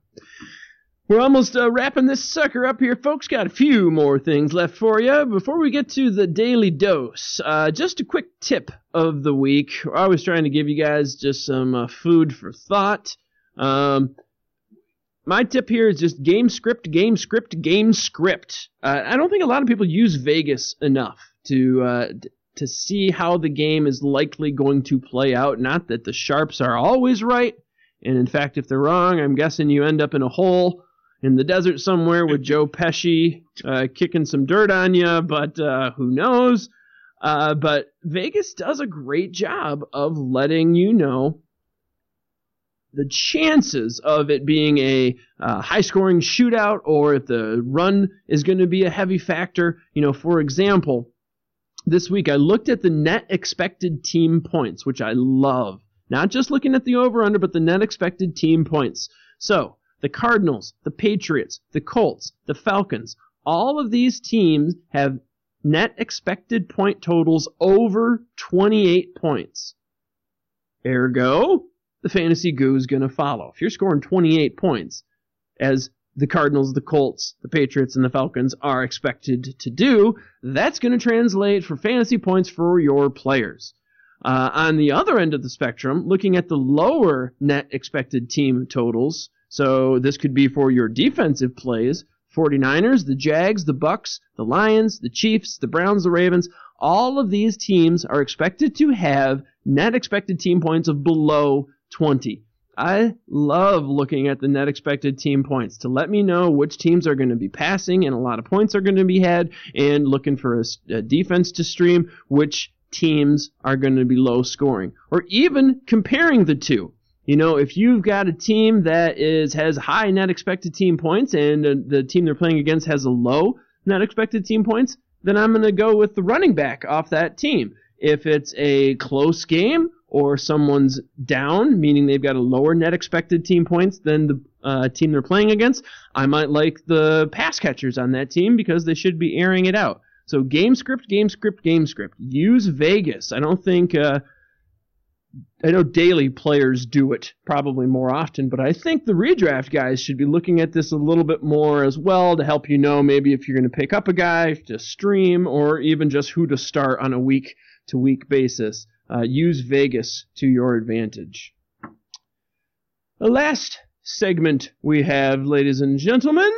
We're almost uh, wrapping this sucker up here, folks. Got a few more things left for you. Before we get to the daily dose, uh, just a quick tip of the week. We're always trying to give you guys just some uh, food for thought. Um, my tip here is just game script, game script, game script. Uh, I don't think a lot of people use Vegas enough to uh, to see how the game is likely going to play out. Not that the sharps are always right, and in fact, if they're wrong, I'm guessing you end up in a hole in the desert somewhere with (laughs) Joe Pesci uh, kicking some dirt on you. But uh, who knows? Uh, but Vegas does a great job of letting you know the chances of it being a uh, high scoring shootout or if the run is going to be a heavy factor. You know, for example, this week I looked at the net expected team points, which I love. Not just looking at the over under, but the net expected team points. So, the Cardinals, the Patriots, the Colts, the Falcons, all of these teams have net expected point totals over 28 points. Ergo, the fantasy goo is going to follow. If you're scoring 28 points, as the Cardinals, the Colts, the Patriots, and the Falcons are expected to do, that's going to translate for fantasy points for your players. Uh, on the other end of the spectrum, looking at the lower net expected team totals, so this could be for your defensive plays, 49ers, the Jags, the Bucs, the Lions, the Chiefs, the Browns, the Ravens, all of these teams are expected to have net expected team points of below 20. I love looking at the net expected team points to let me know which teams are going to be passing and a lot of points are going to be had, and looking for a, a defense to stream, which teams are going to be low scoring. Or even comparing the two. You know, if you've got a team that is has high net expected team points and uh, the team they're playing against has a low net expected team points, then I'm going to go with the running back off that team. If it's a close game or someone's down, meaning they've got a lower net expected team points than the uh, team they're playing against, I might like the pass catchers on that team because they should be airing it out. So game script, game script, game script. Use Vegas. I don't think uh, I know daily players do it probably more often, but I think the redraft guys should be looking at this a little bit more as well to help you know maybe if you're going to pick up a guy to stream or even just who to start on a week to week basis. Uh, use Vegas to your advantage. The last segment we have, ladies and gentlemen,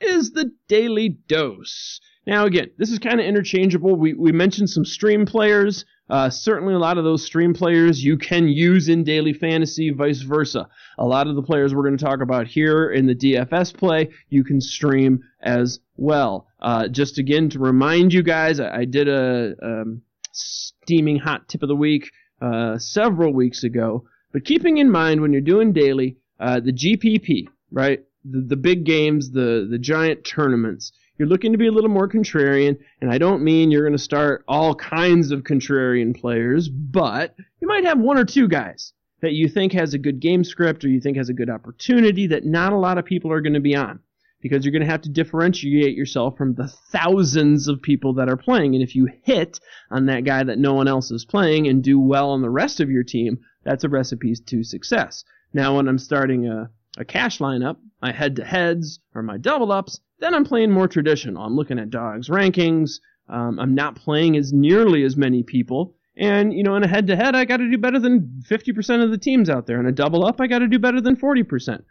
is the Daily Dose. Now, again, this is kind of interchangeable. We, we mentioned some stream players. Uh, certainly, a lot of those stream players you can use in daily fantasy, vice versa. A lot of the players we're going to talk about here in the DFS play, you can stream as well. Uh, just again to remind you guys, I, I did a um, steaming hot tip of the week uh, several weeks ago. But keeping in mind when you're doing daily, uh, the GPP, right? The, the big games, the the giant tournaments you're looking to be a little more contrarian, and I don't mean you're going to start all kinds of contrarian players, but you might have one or two guys that you think has a good game script or you think has a good opportunity that not a lot of people are going to be on because you're going to have to differentiate yourself from the thousands of people that are playing. And if you hit on that guy that no one else is playing and do well on the rest of your team, that's a recipe to success. Now, when I'm starting a, a cash lineup, my head to heads or my double ups, then I'm playing more traditional. I'm looking at dogs rankings. Um, I'm not playing as nearly as many people. And, you know, in a head to head, I got to do better than 50% of the teams out there. In a double up, I got to do better than 40%.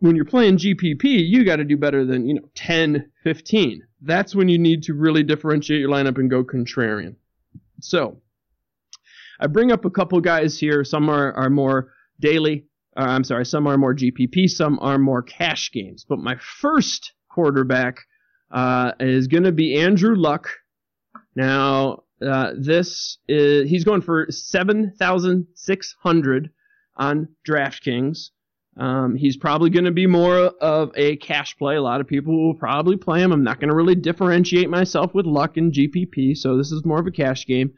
When you're playing GPP, you got to do better than, you know, 10, 15. That's when you need to really differentiate your lineup and go contrarian. So, I bring up a couple guys here. Some are, are more daily. Uh, I'm sorry, some are more GPP, some are more cash games. But my first quarterback uh, is going to be Andrew Luck. Now, uh, this is he's going for seven thousand six hundred on DraftKings. Um, he's probably going to be more of a cash play. A lot of people will probably play him. I'm not going to really differentiate myself with Luck and GPP, so this is more of a cash game.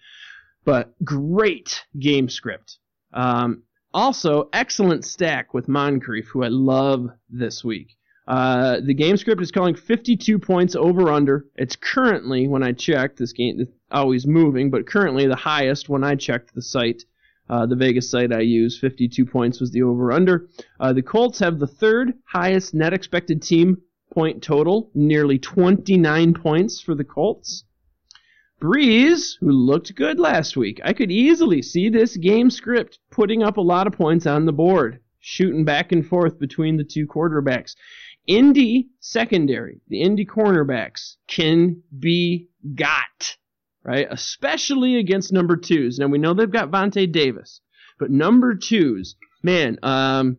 But great game script. Um, also, excellent stack with Moncrief, who I love this week. Uh, the game script is calling 52 points over under. It's currently, when I checked, this game is always moving, but currently the highest when I checked the site, uh, the Vegas site I use, 52 points was the over under. Uh, the Colts have the third highest net expected team point total, nearly 29 points for the Colts. Brees, who looked good last week, I could easily see this game script putting up a lot of points on the board, shooting back and forth between the two quarterbacks. Indy secondary, the Indy cornerbacks can be got, right? Especially against number twos. Now we know they've got Vontae Davis, but number twos, man, um,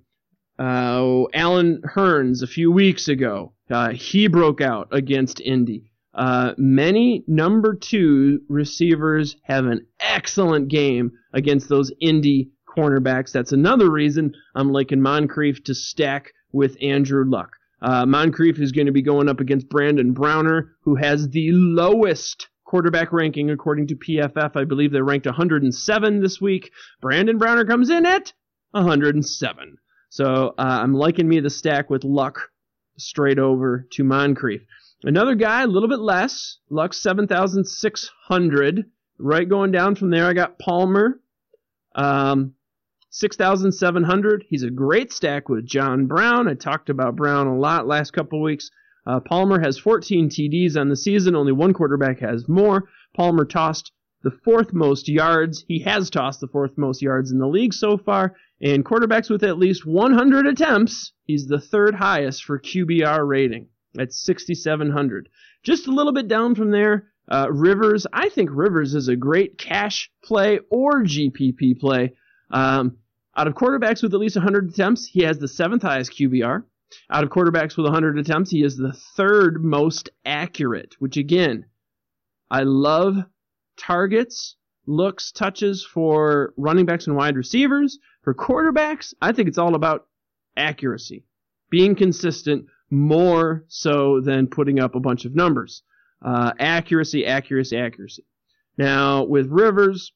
uh, Allen Hurns a few weeks ago, uh, he broke out against Indy. Uh, many number two receivers have an excellent game against those Indy cornerbacks. That's another reason I'm liking Moncrief to stack with Andrew Luck. Uh, Moncrief is going to be going up against Brandon Browner, who has the lowest quarterback ranking according to PFF. I believe they're ranked 107 this week. Brandon Browner comes in at 107. So uh, I'm liking me the stack with Luck straight over to Moncrief. Another guy, a little bit less. Luck 7,600. Right going down from there, I got Palmer. Um, 6,700. He's a great stack with John Brown. I talked about Brown a lot last couple weeks. Uh, Palmer has 14 TDs on the season. Only one quarterback has more. Palmer tossed the fourth most yards. He has tossed the fourth most yards in the league so far. And quarterbacks with at least 100 attempts, he's the third highest for QBR rating at 6,700. Just a little bit down from there. Uh, Rivers, I think Rivers is a great cash play or GPP play. Um, out of quarterbacks with at least 100 attempts, he has the seventh highest QBR. Out of quarterbacks with 100 attempts, he is the third most accurate, which again, I love targets, looks, touches for running backs and wide receivers. For quarterbacks, I think it's all about accuracy, being consistent more so than putting up a bunch of numbers. Uh, accuracy, accuracy, accuracy. Now, with Rivers,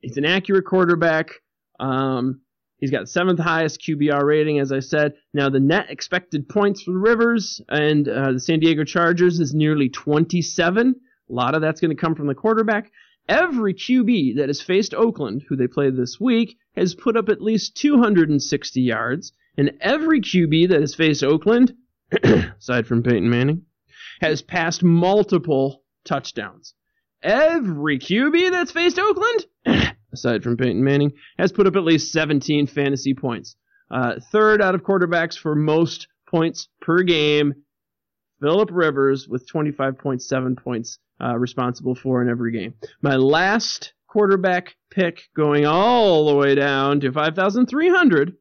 he's an accurate quarterback. Um, he's got seventh highest QBR rating, as I said. Now the net expected points for the Rivers and uh, the San Diego Chargers is nearly 27. A lot of that's going to come from the quarterback. Every QB that has faced Oakland, who they play this week, has put up at least 260 yards, and every QB that has faced Oakland, (coughs) aside from Peyton Manning, has passed multiple touchdowns. every QB that's faced Oakland, (coughs) aside from Peyton Manning, has put up at least 17 fantasy points. Uh, third out of quarterbacks for most points per game. Philip Rivers with 25.7 points uh, responsible for in every game. My last quarterback pick going all the way down to 5,300.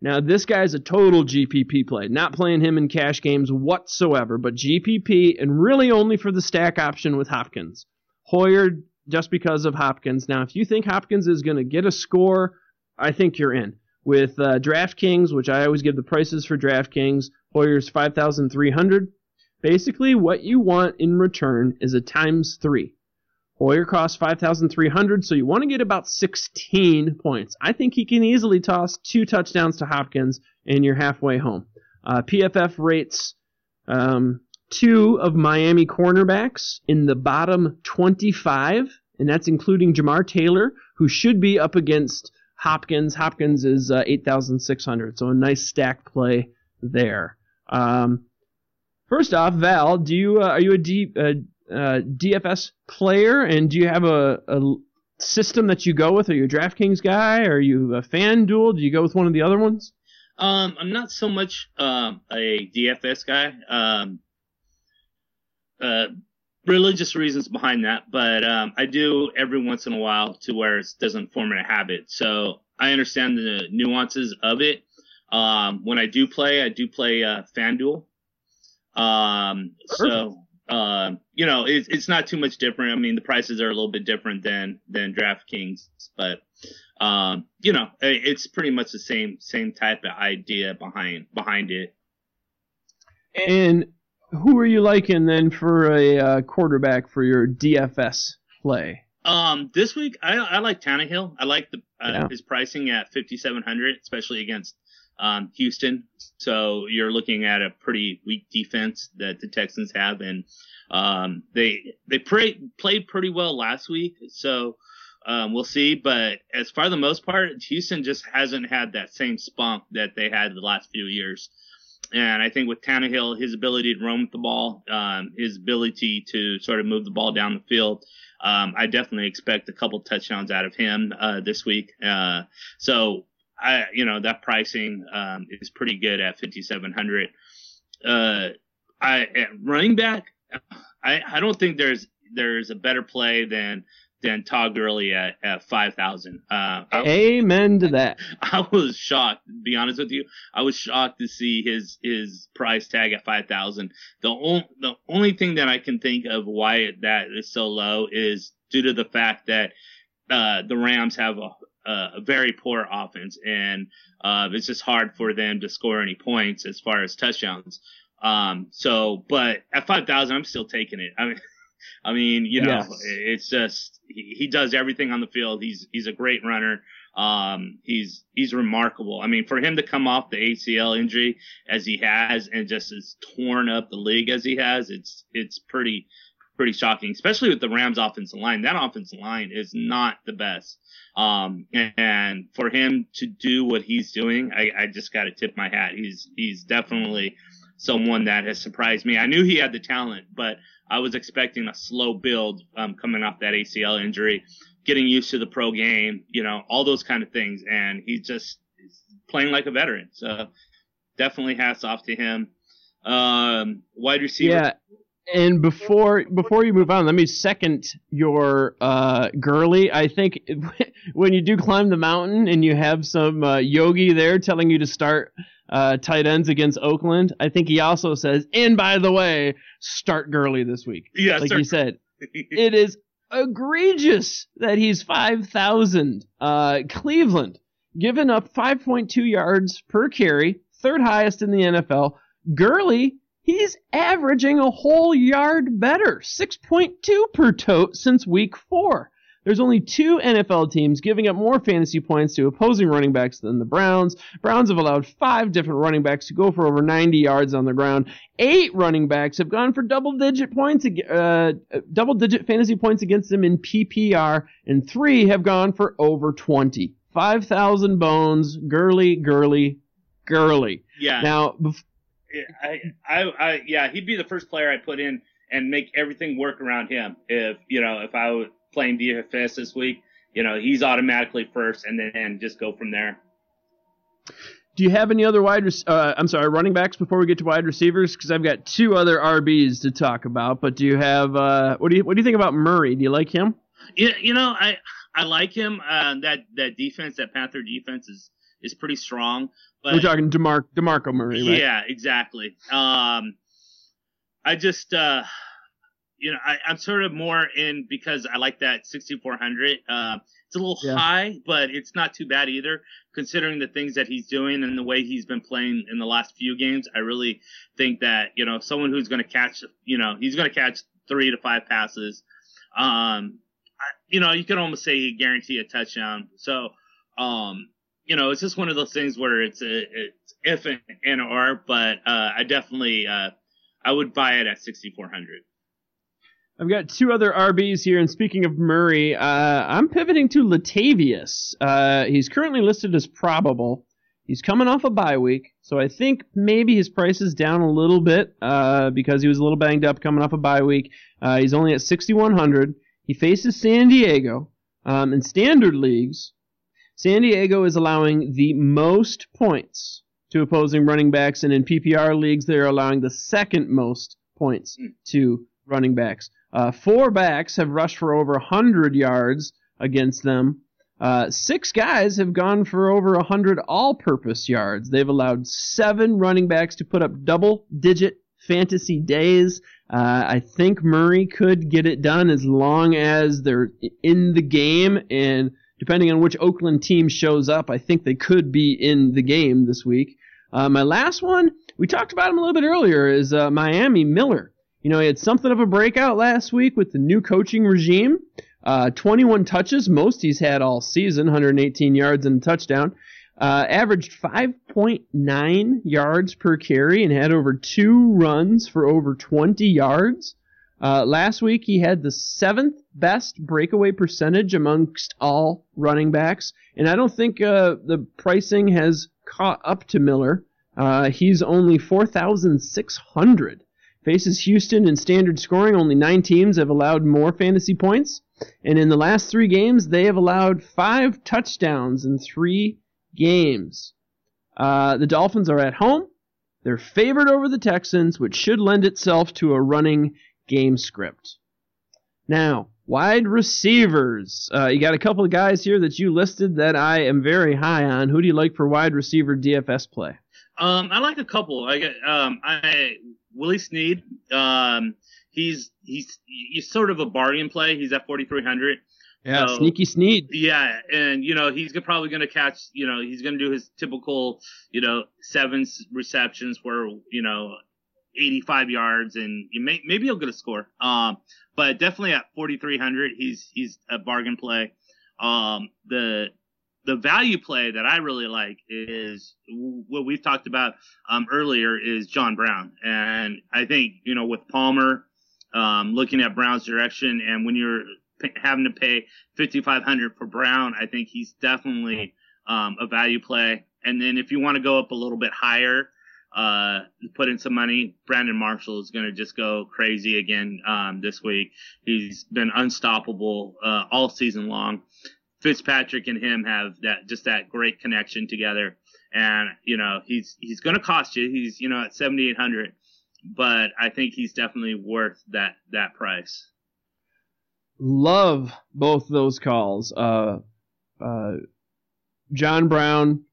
Now, this guy's a total GPP play. Not playing him in cash games whatsoever, but GPP and really only for the stack option with Hopkins. Hoyer just because of Hopkins. Now, if you think Hopkins is going to get a score, I think you're in. With uh, DraftKings, which I always give the prices for DraftKings, Hoyer's 5,300. Basically, what you want in return is a times three. Hoyer costs 5,300, so you want to get about 16 points. I think he can easily toss two touchdowns to Hopkins, and you're halfway home. Uh, PFF rates um, two of Miami cornerbacks in the bottom 25, and that's including Jamar Taylor, who should be up against Hopkins. Hopkins is uh, 8,600, so a nice stack play there. Um, first off, Val, do you uh, are you a D, uh, uh DFS player, and do you have a, a system that you go with? Are you a DraftKings guy? Are you a FanDuel? Do you go with one of the other ones? Um, I'm not so much um, a DFS guy. Um, uh, religious reasons behind that, but um, I do every once in a while to where it doesn't form a habit. So I understand the nuances of it. Um, when I do play, I do play uh, FanDuel. Um, so uh, you know, it's it's not too much different. I mean, the prices are a little bit different than than DraftKings, but um, you know, it's pretty much the same same type of idea behind behind it. And who are you liking then for a uh, quarterback for your DFS play? Um, this week I, I like Tannehill. I like the uh, yeah. his pricing at 5700, especially against um, Houston. So you're looking at a pretty weak defense that the Texans have, and um, they they pray, played pretty well last week. So um, we'll see. But as far the most part, Houston just hasn't had that same spunk that they had the last few years. And I think with Tannehill, his ability to roam with the ball, um, his ability to sort of move the ball down the field, um, I definitely expect a couple touchdowns out of him uh, this week. Uh, so I, you know, that pricing um, is pretty good at 5,700. Uh, I running back, I, I don't think there's there's a better play than than Todd Gurley at, at 5,000. Uh, Amen to that. (laughs) I was shocked, to be honest with you. I was shocked to see his, his price tag at 5,000. The only, the only thing that I can think of why that is so low is due to the fact that, uh, the Rams have a, a very poor offense and, uh, it's just hard for them to score any points as far as touchdowns. Um, so, but at 5,000, I'm still taking it. I mean, (laughs) I mean, you know, yes. it's just he, he, does everything on the field. He's he's a great runner. Um, he's he's remarkable. I mean, for him to come off the ACL injury as he has and just as torn up the league as he has, it's it's pretty pretty shocking, especially with the Rams offensive line. That offensive line is not the best. Um, and, and for him to do what he's doing, I, I just got to tip my hat. He's he's definitely someone that has surprised me. I knew he had the talent, but I was expecting a slow build um, coming off that ACL injury, getting used to the pro game, you know, all those kind of things. And he's just playing like a veteran. So definitely hats off to him. Um, wide receiver. Yeah. And before before you move on, let me second your uh, Gurley. I think (laughs) when you do climb the mountain and you have some uh, yogi there telling you to start uh, tight ends against Oakland. I think he also says, and by the way, start Gurley this week. Yeah, like you said, (laughs) it is egregious that he's five thousand. Uh, Cleveland giving up 5.2 yards per carry, third highest in the NFL. Gurley, he's averaging a whole yard better, 6.2 per tote since week four. There's only two NFL teams giving up more fantasy points to opposing running backs than the Browns. Browns have allowed five different running backs to go for over 90 yards on the ground. Eight running backs have gone for double digit points, uh, double digit fantasy points against them in PPR, and three have gone for over 20. 5,000 bones, Gurley, Gurley, Gurley. Yeah. Now, I, I, I, yeah, he'd be the first player I put in and make everything work around him. If you know, if I playing DFS this week, you know, he's automatically first, and then just go from there. Do you have any other wide? Uh, I'm sorry, running backs before we get to wide receivers because I've got two other RBs to talk about. But do you have? Uh, what do you What do you think about Murray? Do you like him? Yeah, you know, I I like him. Uh, that that defense, that Panther defense is is pretty strong. But we're talking Demar Demarco Murray, right? Yeah, exactly. Um, I just uh, you know, I, am sort of more in because I like that 6400. Uh, it's a little yeah. high, but it's not too bad either, considering the things that he's doing and the way he's been playing in the last few games. I really think that you know someone who's going to catch, you know, he's going to catch three to five passes. Um, I, you know, you can almost say he guarantee a touchdown. So, um, you know, it's just one of those things where it's a it's if and or, but uh, I definitely uh, I would buy it at 6400. I've got two other RBs here, and speaking of Murray, uh, I'm pivoting to Latavius. Uh, he's currently listed as probable. He's coming off a bye week, so I think maybe his price is down a little bit uh, because he was a little banged up coming off a bye week. Uh, he's only at 6,100. He faces San Diego. Um, in standard leagues, San Diego is allowing the most points to opposing running backs, and in PPR leagues, they're allowing the second most points to running backs. Uh, four backs have rushed for over 100 yards against them. Uh, six guys have gone for over 100 all purpose yards. They've allowed seven running backs to put up double digit fantasy days. Uh, I think Murray could get it done as long as they're in the game. And depending on which Oakland team shows up, I think they could be in the game this week. Uh, my last one, we talked about him a little bit earlier, is uh, Miami Miller. You know, he had something of a breakout last week with the new coaching regime. Uh, 21 touches, most he's had all season, 118 yards and a touchdown. Uh, averaged 5.9 yards per carry and had over two runs for over 20 yards. Uh, last week he had the seventh best breakaway percentage amongst all running backs, and I don't think uh, the pricing has caught up to Miller. Uh, he's only 4,600 faces Houston in standard scoring. Only nine teams have allowed more fantasy points. And in the last three games, they have allowed five touchdowns in three games. Uh, the Dolphins are at home. They're favored over the Texans, which should lend itself to a running game script. Now, wide receivers. Uh, you got a couple of guys here that you listed that I am very high on. Who do you like for wide receiver DFS play? Um, I like a couple. I um, I Willie Snead. Um, he's he's he's sort of a bargain play. He's at 4,300. Yeah, so, sneaky Snead. Yeah, and you know he's probably going to catch. You know he's going to do his typical. You know seven receptions for you know 85 yards, and you may, maybe he'll get a score. Um, but definitely at 4,300, he's he's a bargain play. Um, the the value play that I really like is what we've talked about um, earlier is John Brown, and I think you know with Palmer um, looking at Brown's direction, and when you're p- having to pay 5,500 for Brown, I think he's definitely um, a value play. And then if you want to go up a little bit higher, uh, put in some money, Brandon Marshall is going to just go crazy again um, this week. He's been unstoppable uh, all season long. Fitzpatrick and him have that just that great connection together. And you know he's he's going to cost you. He's you know at seventy eight hundred, but I think he's definitely worth that that price. Love both those calls. Uh, uh, John Brown,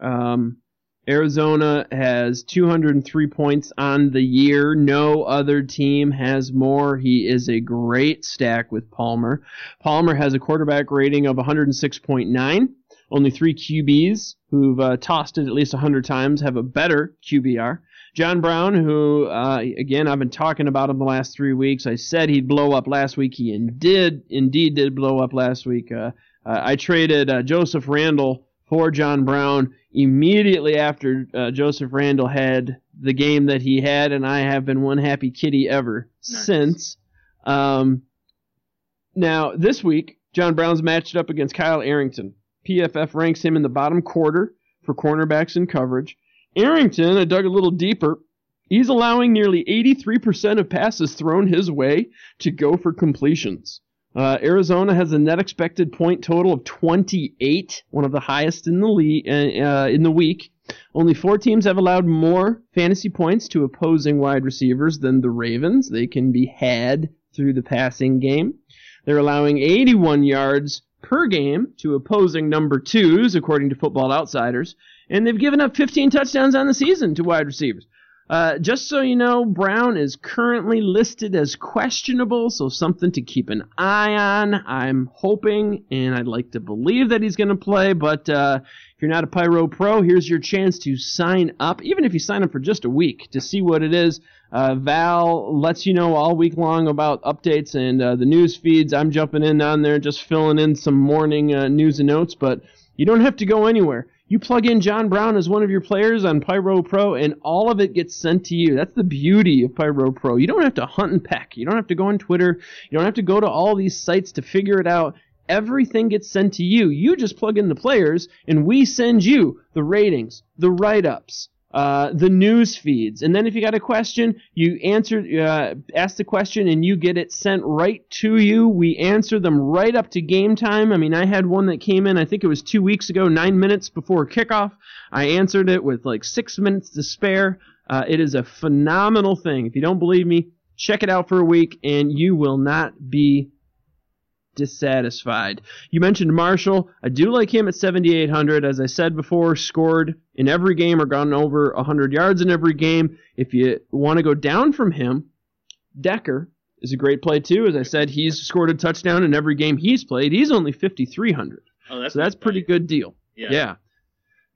um, Arizona has 203 points on the year. No other team has more. He is a great stack with Palmer. Palmer has a quarterback rating of 106.9. Only three QBs who've uh, tossed it at least 100 times have a better QBR. John Brown, who, uh, again, I've been talking about him the last three weeks. I said he'd blow up last week. He did, indeed did blow up last week. Uh, uh I traded uh, Joseph Randle for John Brown immediately after uh, Joseph Randle had the game that he had, and I have been one happy kitty ever nice. since. Um, now, this week, John Brown's matched up against Kyle Arrington. PFF ranks him in the bottom quarter for cornerbacks and coverage. Arrington, I dug a little deeper, He's allowing nearly 83% of passes thrown his way to go for completions. Uh, Arizona has a net expected point total of 28, one of the highest in the league uh, in the week. Only four teams have allowed more fantasy points to opposing wide receivers than the Ravens. They can be had through the passing game. They're allowing 81 yards per game to opposing number twos, according to Football Outsiders, and they've given up 15 touchdowns on the season to wide receivers. Uh, just so you know, Brown is currently listed as questionable, so something to keep an eye on. I'm hoping and I'd like to believe that he's going to play, but uh, if you're not a Pyro Pro, here's your chance to sign up, even if you sign up for just a week, to see what it is. Uh, Val lets you know all week long about updates and uh, the news feeds. I'm jumping in on there, just filling in some morning uh, news and notes, but you don't have to go anywhere. You plug in John Brown as one of your players on Pyro Pro, and all of it gets sent to you. That's the beauty of Pyro Pro. You don't have to hunt and peck. You don't have to go on Twitter. You don't have to go to all these sites to figure it out. Everything gets sent to you. You just plug in the players, and we send you the ratings, the write ups, uh, the news feeds. And then if you got a question, you answer, uh, ask the question and you get it sent right to you. We answer them right up to game time. I mean, I had one that came in, I think it was two weeks ago, nine minutes before kickoff. I answered it with like six minutes to spare. Uh, it is a phenomenal thing. If you don't believe me, check it out for a week and you will not be dissatisfied. You mentioned Marshall. I do like him at 7,800. As I said before, scored in every game or gone over 100 yards in every game. If you want to go down from him, Decker is a great play too. As I said, he's scored a touchdown in every game he's played. He's only 5,300. Oh, that's so that's pretty good deal. Yeah. yeah.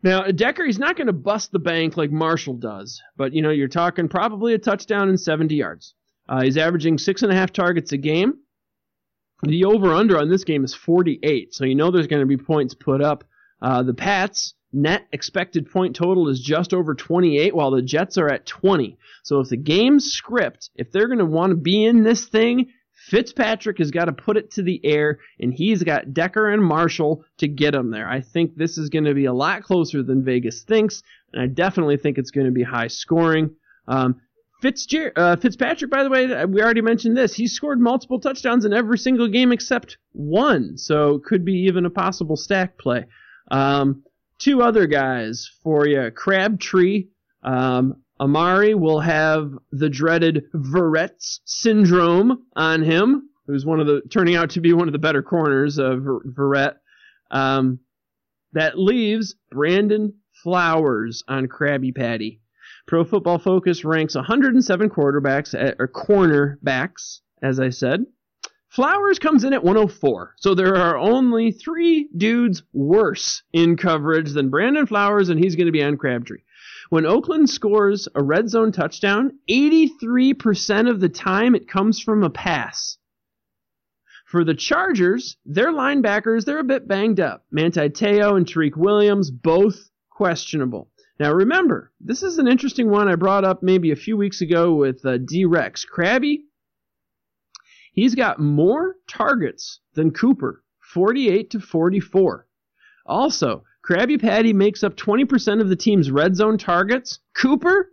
Now, Decker, he's not going to bust the bank like Marshall does, but you know, you're talking probably a touchdown and 70 yards. Uh, he's averaging six and a half targets a game. The over under on this game is 48, so you know there's going to be points put up. Uh, the Pats net expected point total is just over 28, while the Jets are at 20. So if the game's script, if they're going to want to be in this thing, Fitzpatrick has got to put it to the air, and he's got Decker and Marshall to get him there. I think this is going to be a lot closer than Vegas thinks, and I definitely think it's going to be high scoring. Um, Fitzger- uh, Fitzpatrick, by the way, we already mentioned this. He scored multiple touchdowns in every single game except one, so could be even a possible stack play. Um, two other guys for you. Crabtree, um, Amari will have the dreaded Verrett's syndrome on him, who's one of the turning out to be one of the better corners of Verrett. Um, that leaves Brandon Flowers on Krabby Patty. Pro Football Focus ranks 107 quarterbacks at, or cornerbacks, as I said. Flowers comes in at 104. So there are only three dudes worse in coverage than Brandon Flowers, and he's going to be on Crabtree. When Oakland scores a red zone touchdown, 83% of the time it comes from a pass. For the Chargers, their linebackers, they're a bit banged up. Manti Te'o and Tourek Williams, both questionable. Now remember, this is an interesting one I brought up maybe a few weeks ago with uh, D-Rex. Krabby, he's got more targets than Cooper, 48 to 44. Also, Krabby Patty makes up 20% of the team's red zone targets. Cooper,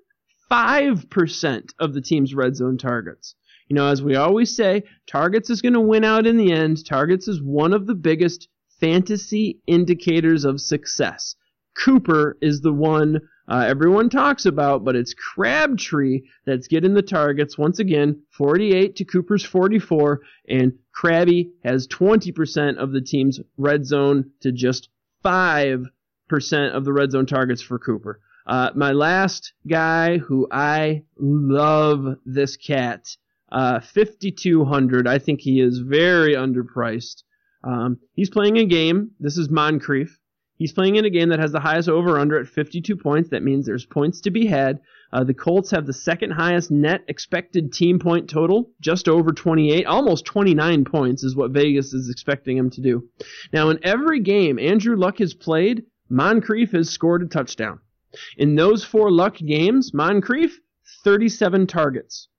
5% of the team's red zone targets. You know, as we always say, targets is going to win out in the end. Targets is one of the biggest fantasy indicators of success. Cooper is the one uh, everyone talks about, but it's Crabtree that's getting the targets. Once again, 48 to Cooper's 44, and Krabby has 20% of the team's red zone to just 5% of the red zone targets for Cooper. Uh, my last guy who I love this cat, uh, 5,200. I think he is very underpriced. Um, he's playing a game. This is Moncrief. He's playing in a game that has the highest over under at 52 points. That means there's points to be had. Uh, the Colts have the second highest net expected team point total, just over 28, almost 29 points is what Vegas is expecting him to do. Now, in every game Andrew Luck has played, Moncrief has scored a touchdown. In those four Luck games, Moncrief, 37 targets.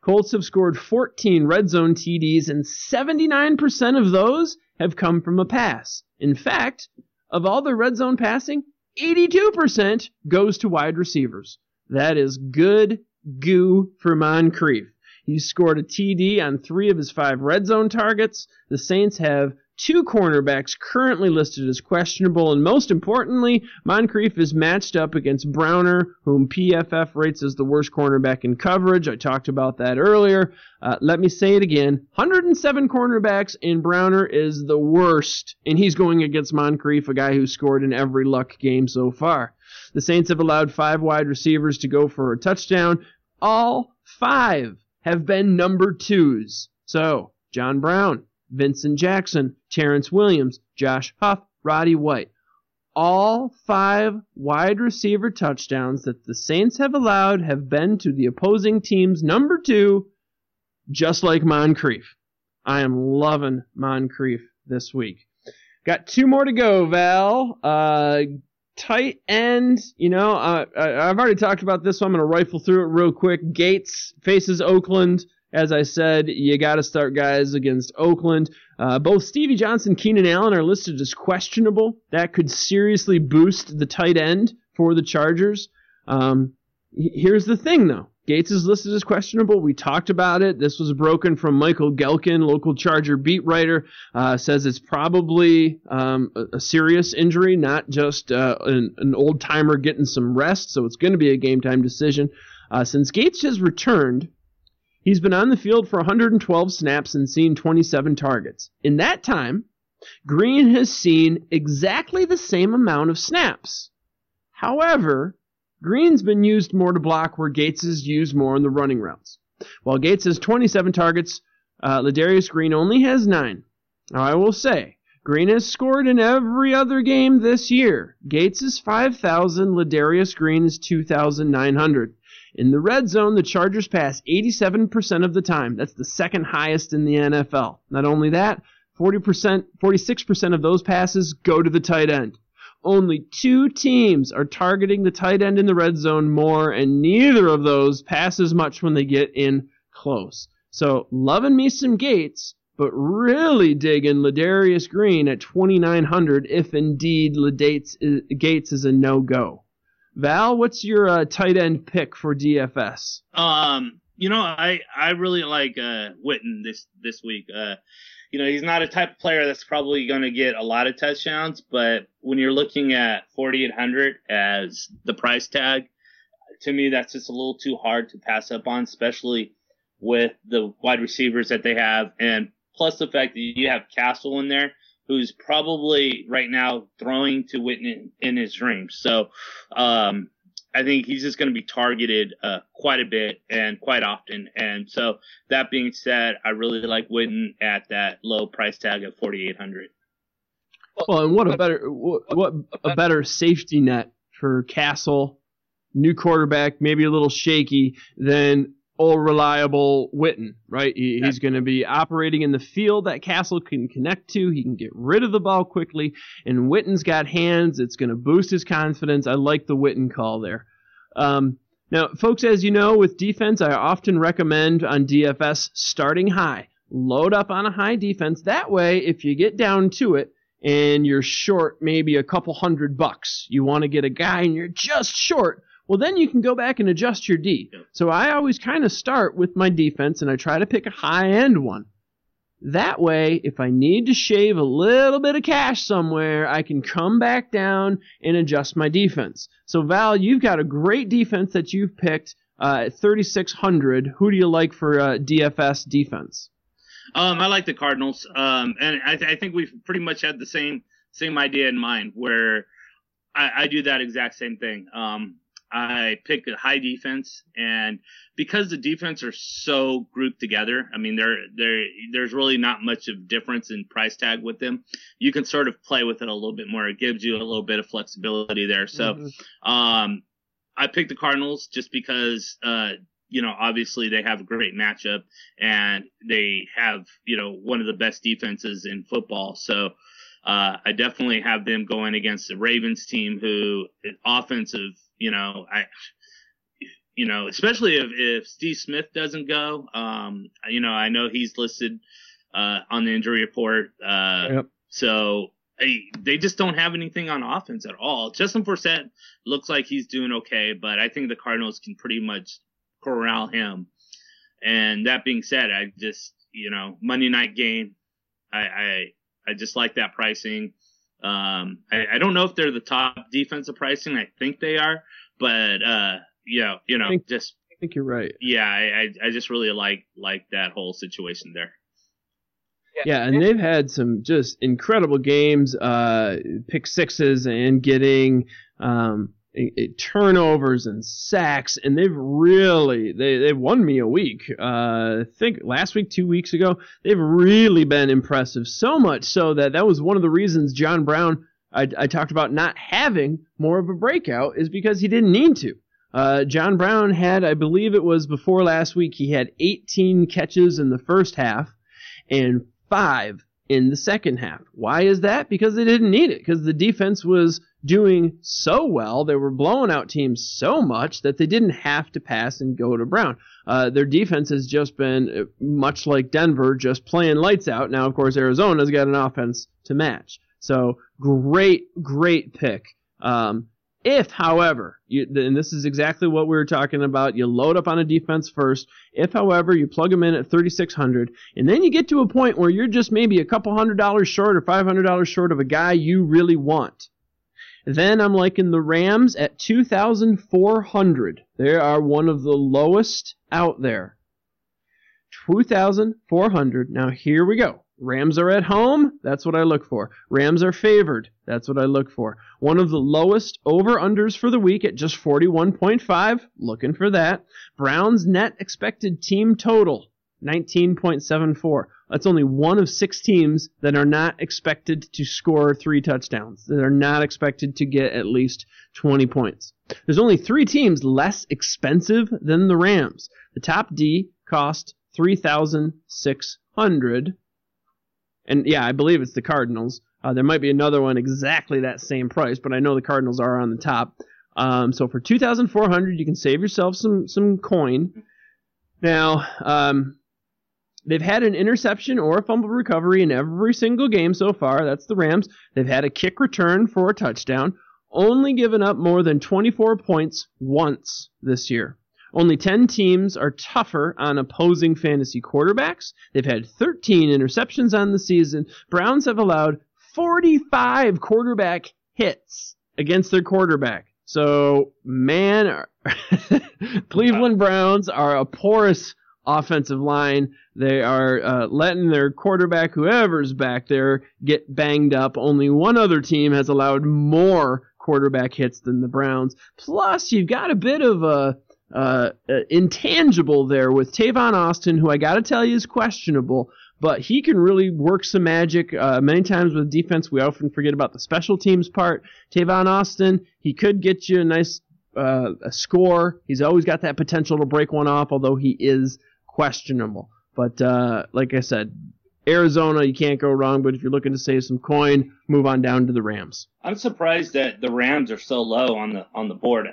Colts have scored 14 red zone TDs, and 79% of those have come from a pass. In fact, of all the red zone passing, 82% goes to wide receivers. That is good, goo for Moncrief. He scored a TD on three of his five red zone targets. The Saints have two cornerbacks currently listed as questionable, and most importantly, Moncrief is matched up against Browner, whom PFF rates as the worst cornerback in coverage. I talked about that earlier. Uh, let me say it again 107 cornerbacks, and Browner is the worst, and he's going against Moncrief, a guy who scored in every luck game so far. The Saints have allowed five wide receivers to go for a touchdown. All five have been number twos. So, John Brown, Vincent Jackson, Terrance Williams, Josh Huff, Roddy White. All five wide receiver touchdowns that the Saints have allowed have been to the opposing team's number two, just like Moncrief. I am loving Moncrief this week. Got two more to go, Val. Uh, tight end, you know, uh, I've already talked about this, so I'm going to rifle through it real quick. Gates faces Oakland. As I said, you got to start guys against Oakland. Uh, both Stevie Johnson, Keenan Allen are listed as questionable. That could seriously boost the tight end for the Chargers. Um, here's the thing, though. Gates is listed as questionable. We talked about it. This was broken from Michael Gehlken, local Charger beat writer. Uh, says it's probably um, a, a, serious injury, not just uh, an, an old timer getting some rest. So it's going to be a game time decision. Uh, since Gates has returned, he's been on the field for 112 snaps and seen 27 targets. In that time, Green has seen exactly the same amount of snaps. However, Green's been used more to block where Gates is used more in the running routes. While Gates has 27 targets, uh, Ladarius Green only has 9. Now, I will say, Green has scored in every other game this year. Gates is 5,000, Ladarius Green is 2,900. In the red zone, the Chargers pass 87% of the time. That's the second highest in the NFL. Not only that, 40%, 46% of those passes go to the tight end only two teams are targeting the tight end in the red zone more, and neither of those pass as much when they get in close. So, loving me some Gates, but really digging Ladarius Green at 2,900 if indeed is, uh, Gates is a no go. Val, what's your uh, tight end pick for DFS? Um, you know, I I really like uh, Witten this this week. Uh, you know, he's not a type of player that's probably going to get a lot of touchdowns, but when you're looking at 4,800 as the price tag, to me, that's just a little too hard to pass up on, especially with the wide receivers that they have. And plus the fact that you have Cassel in there, who's probably right now throwing to Witten in his dreams. So, um, I think he's just going to be targeted uh, quite a bit and quite often. And so that being said, I really like Witten at that low price tag of 4,800. Well, and what a better what a better safety net for Cassel, new quarterback, maybe a little shaky than all reliable Witten, right? He, he's going to be operating in the field that Cassel can connect to. He can get rid of the ball quickly, and Witten's got hands. It's going to boost his confidence. I like the Witten call there. Um, now, folks, as you know, with defense, I often recommend on DFS starting high. Load up on a high defense. That way, if you get down to it, and you're short maybe a couple hundred bucks. You want to get a guy and you're just short well, then you can go back and adjust your D. So I always kind of start with my defense and I try to pick a high end one. That way, if I need to shave a little bit of cash somewhere, I can come back down and adjust my defense. So Val, you've got a great defense that you've picked uh, at 3,600. Who do you like for uh, DFS defense? Um, I like the Cardinals, um, and I, th- I, think we've pretty much had the same same idea in mind, where I, I do that exact same thing. Um, I pick a high defense, and because the defense are so grouped together, I mean, there there there's really not much of difference in price tag with them. You can sort of play with it a little bit more. It gives you a little bit of flexibility there. So, mm-hmm. um, I picked the Cardinals just because, uh, you know, obviously they have a great matchup and they have, you know, one of the best defenses in football. So, uh, I definitely have them going against the Ravens team, who offensive you know, I, you know, especially if, if Steve Smith doesn't go, um, you know, I know he's listed, uh, on the injury report. Uh, yep. so I, they just don't have anything on offense at all. Justin Forsett looks like he's doing okay, but I think the Cardinals can pretty much corral him. And that being said, I just you know Monday night game, I I, I just like that pricing. Um, I, I don't know if they're the top defensive pricing. I think they are, but uh, you know, you know, I think, just I think you're right. Yeah, I, I just really like like that whole situation there. Yeah, and they've had some just incredible games, uh, pick sixes and getting um, turnovers and sacks, and they've really they they've won me a week. Uh, I think last week, two weeks ago, they've really been impressive. So much so that that was one of the reasons John Brown I, I talked about not having more of a breakout is because he didn't need to. Uh, John Brown had, I believe it was before last week, he had 18 catches in the first half and five in the second half. Why is that? Because they didn't need it. Because the defense was doing so well, they were blowing out teams so much that they didn't have to pass and go to Brown. Uh, their defense has just been uh, much like Denver, just playing lights out. Now, of course, Arizona's got an offense to match. So great, great pick. Um, if, however, you, and this is exactly what we were talking about, you load up on a defense first. If, however, you plug them in at 3,600, and then you get to a point where you're just maybe a couple hundred dollars short or $500 short of a guy you really want, then I'm liking the Rams at 2,400. They are one of the lowest out there. 2,400. Now here we go. Rams are at home. That's what I look for. Rams are favored. That's what I look for. One of the lowest over unders for the week at just 41.5. Looking for that. Browns net expected team total 19.74. That's only one of six teams that are not expected to score three touchdowns. That are not expected to get at least 20 points. There's only three teams less expensive than the Rams. The top D cost 3,600 and yeah, I believe it's the Cardinals. Uh, there might be another one exactly that same price, but I know the Cardinals are on the top. Um, so for 2,400, you can save yourself some some coin. Now, um, they've had an interception or a fumble recovery in every single game so far. That's the Rams. They've had a kick return for a touchdown. Only given up more than 24 points once this year. Only 10 teams are tougher on opposing fantasy quarterbacks. They've had 13 interceptions on the season. Browns have allowed 45 quarterback hits against their quarterback. So, man, (laughs) Cleveland Browns are a porous offensive line. They are uh, letting their quarterback, whoever's back there, get banged up. Only one other team has allowed more quarterback hits than the Browns. Plus, you've got a bit of a uh, uh, intangible there with Tavon Austin, who I got to tell you is questionable, but he can really work some magic. Uh, many times with defense, we often forget about the special teams part. Tavon Austin, he could get you a nice uh, a score. He's always got that potential to break one off, although he is questionable. But uh, like I said, Arizona, you can't go wrong. But if you're looking to save some coin, move on down to the Rams. I'm surprised that the Rams are so low on the on the board.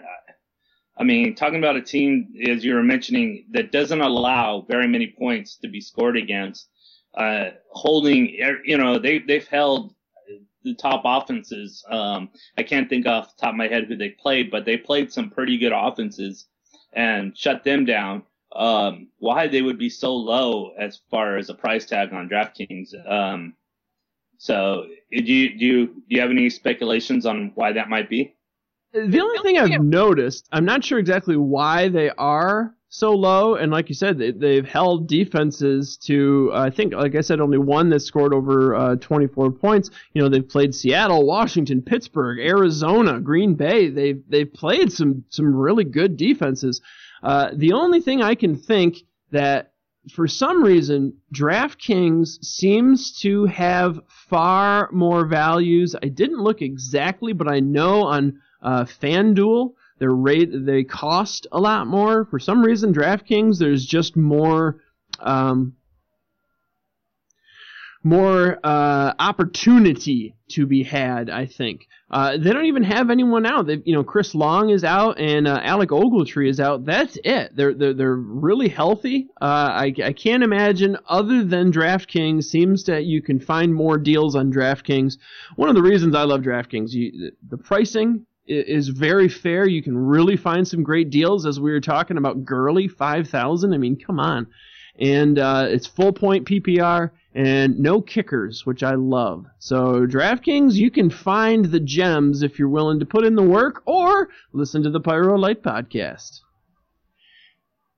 I mean, talking about a team, as you were mentioning, that doesn't allow very many points to be scored against, uh, holding, you know, they, they've held the top offenses. Um, I can't think off the top of my head who they played, but they played some pretty good offenses and shut them down. Um, why they would be so low as far as a price tag on DraftKings. Um, so do you, do you, do you have any speculations on why that might be? The only thing I've noticed, I'm not sure exactly why they are so low, and like you said, they, have held defenses to, I think, like I said, only one that scored over uh, 24 points. You know, they've played Seattle, Washington, Pittsburgh, Arizona, Green Bay. They've they've played some some really good defenses. Uh, the only thing I can think that for some reason, DraftKings seems to have far more values. I didn't look exactly, but I know on uh, FanDuel, their rate they cost a lot more. For some reason, DraftKings there's just more um, more uh, opportunity to be had. I think uh, they don't even have anyone out. They, you know, Chris Long is out and uh, Alec Ogletree is out. That's it. They're they're they're really healthy. Uh, I I can't imagine other than DraftKings seems that you can find more deals on DraftKings. One of the reasons I love DraftKings, you, the pricing is very fair. You can really find some great deals, as we were talking about Gurley five thousand. I mean, come on, and uh, it's full point PPR and no kickers, which I love. So DraftKings, you can find the gems if you're willing to put in the work, or listen to the Pyro Light podcast.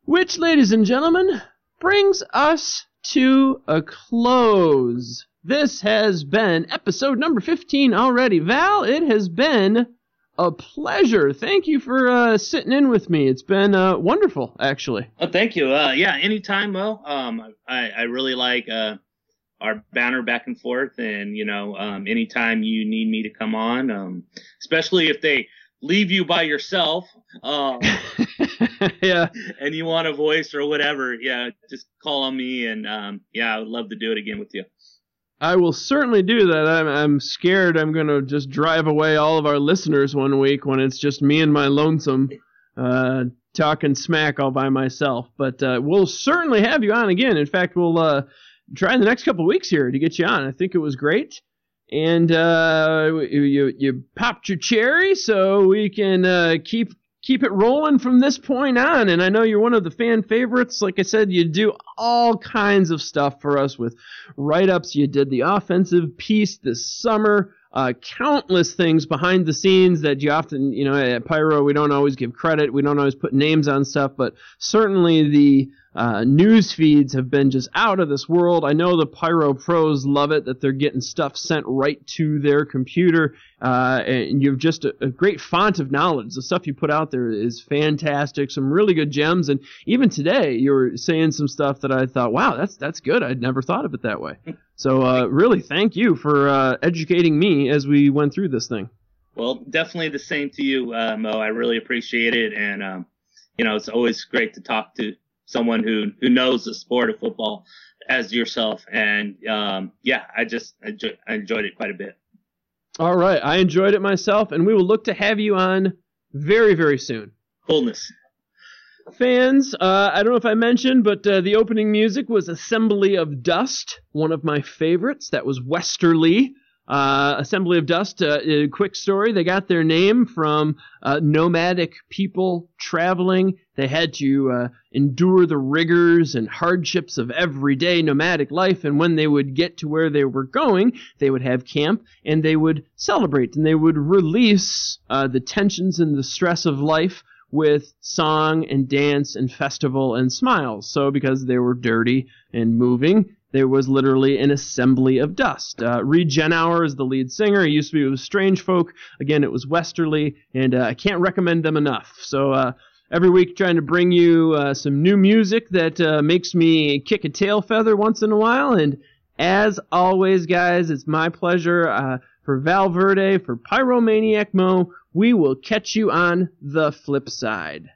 Which, ladies and gentlemen, brings us to a close. This has been episode number 15 already. Val, it has been a pleasure. Thank you for uh, sitting in with me. It's been uh, wonderful, actually. Oh, thank you. Uh, yeah, anytime, Mo. Um, I, I really like uh, our banner back and forth, and you know, um, anytime you need me to come on, um, especially if they leave you by yourself, um, (laughs) yeah, and you want a voice or whatever, yeah, just call on me, and um, yeah, I would love to do it again with you. I will certainly do that. I'm, I'm scared I'm going to just drive away all of our listeners one week when it's just me and my lonesome uh, talking smack all by myself. But uh, we'll certainly have you on again. In fact, we'll uh, try in the next couple weeks here to get you on. I think it was great. And uh, you, you popped your cherry so we can uh, keep keep it rolling from this point on. And I know you're one of the fan favorites. Like I said, you do all kinds of stuff for us with write ups. You did the offensive piece this summer. Uh, countless things behind the scenes that you often, you know, at Pyro, we don't always give credit. We don't always put names on stuff, but certainly the uh, news feeds have been just out of this world. I know the Pyro pros love it that they're getting stuff sent right to their computer, uh, and you have just a, a, great font of knowledge. The stuff you put out there is fantastic. Some really good gems, and even today you were saying some stuff that I thought, wow, that's that's good. I'd never thought of it that way. (laughs) So uh, really, thank you for uh, educating me as we went through this thing. Well, definitely the same to you, uh, Mo. I really appreciate it, and um, you know, it's always great to talk to someone who who knows the sport of football as yourself. And um, yeah, I just I, I enjoyed it quite a bit. All right, I enjoyed it myself, and we will look to have you on very very soon. Fullness. Fans, uh, I don't know if I mentioned, but uh, the opening music was Assembly of Dust, one of my favorites. That was Westerly. Uh, Assembly of Dust, uh, a quick story. They got their name from uh, nomadic people traveling. They had to uh, endure the rigors and hardships of everyday nomadic life, and when they would get to where they were going, they would have camp and they would celebrate and they would release uh, the tensions and the stress of life with song and dance and festival and smiles. So because they were dirty and moving, there was literally an assembly of dust. Uh, Reid Genauer is the lead singer. He used to be with Strangefolk. Again, it was Westerly, and uh, I can't recommend them enough. So uh, every week, trying to bring you uh, some new music that uh, makes me kick a tail feather once in a while. And as always, guys, it's my pleasure. Uh, for Valverde, for Pyromaniac Mo, we will catch you on the flip side.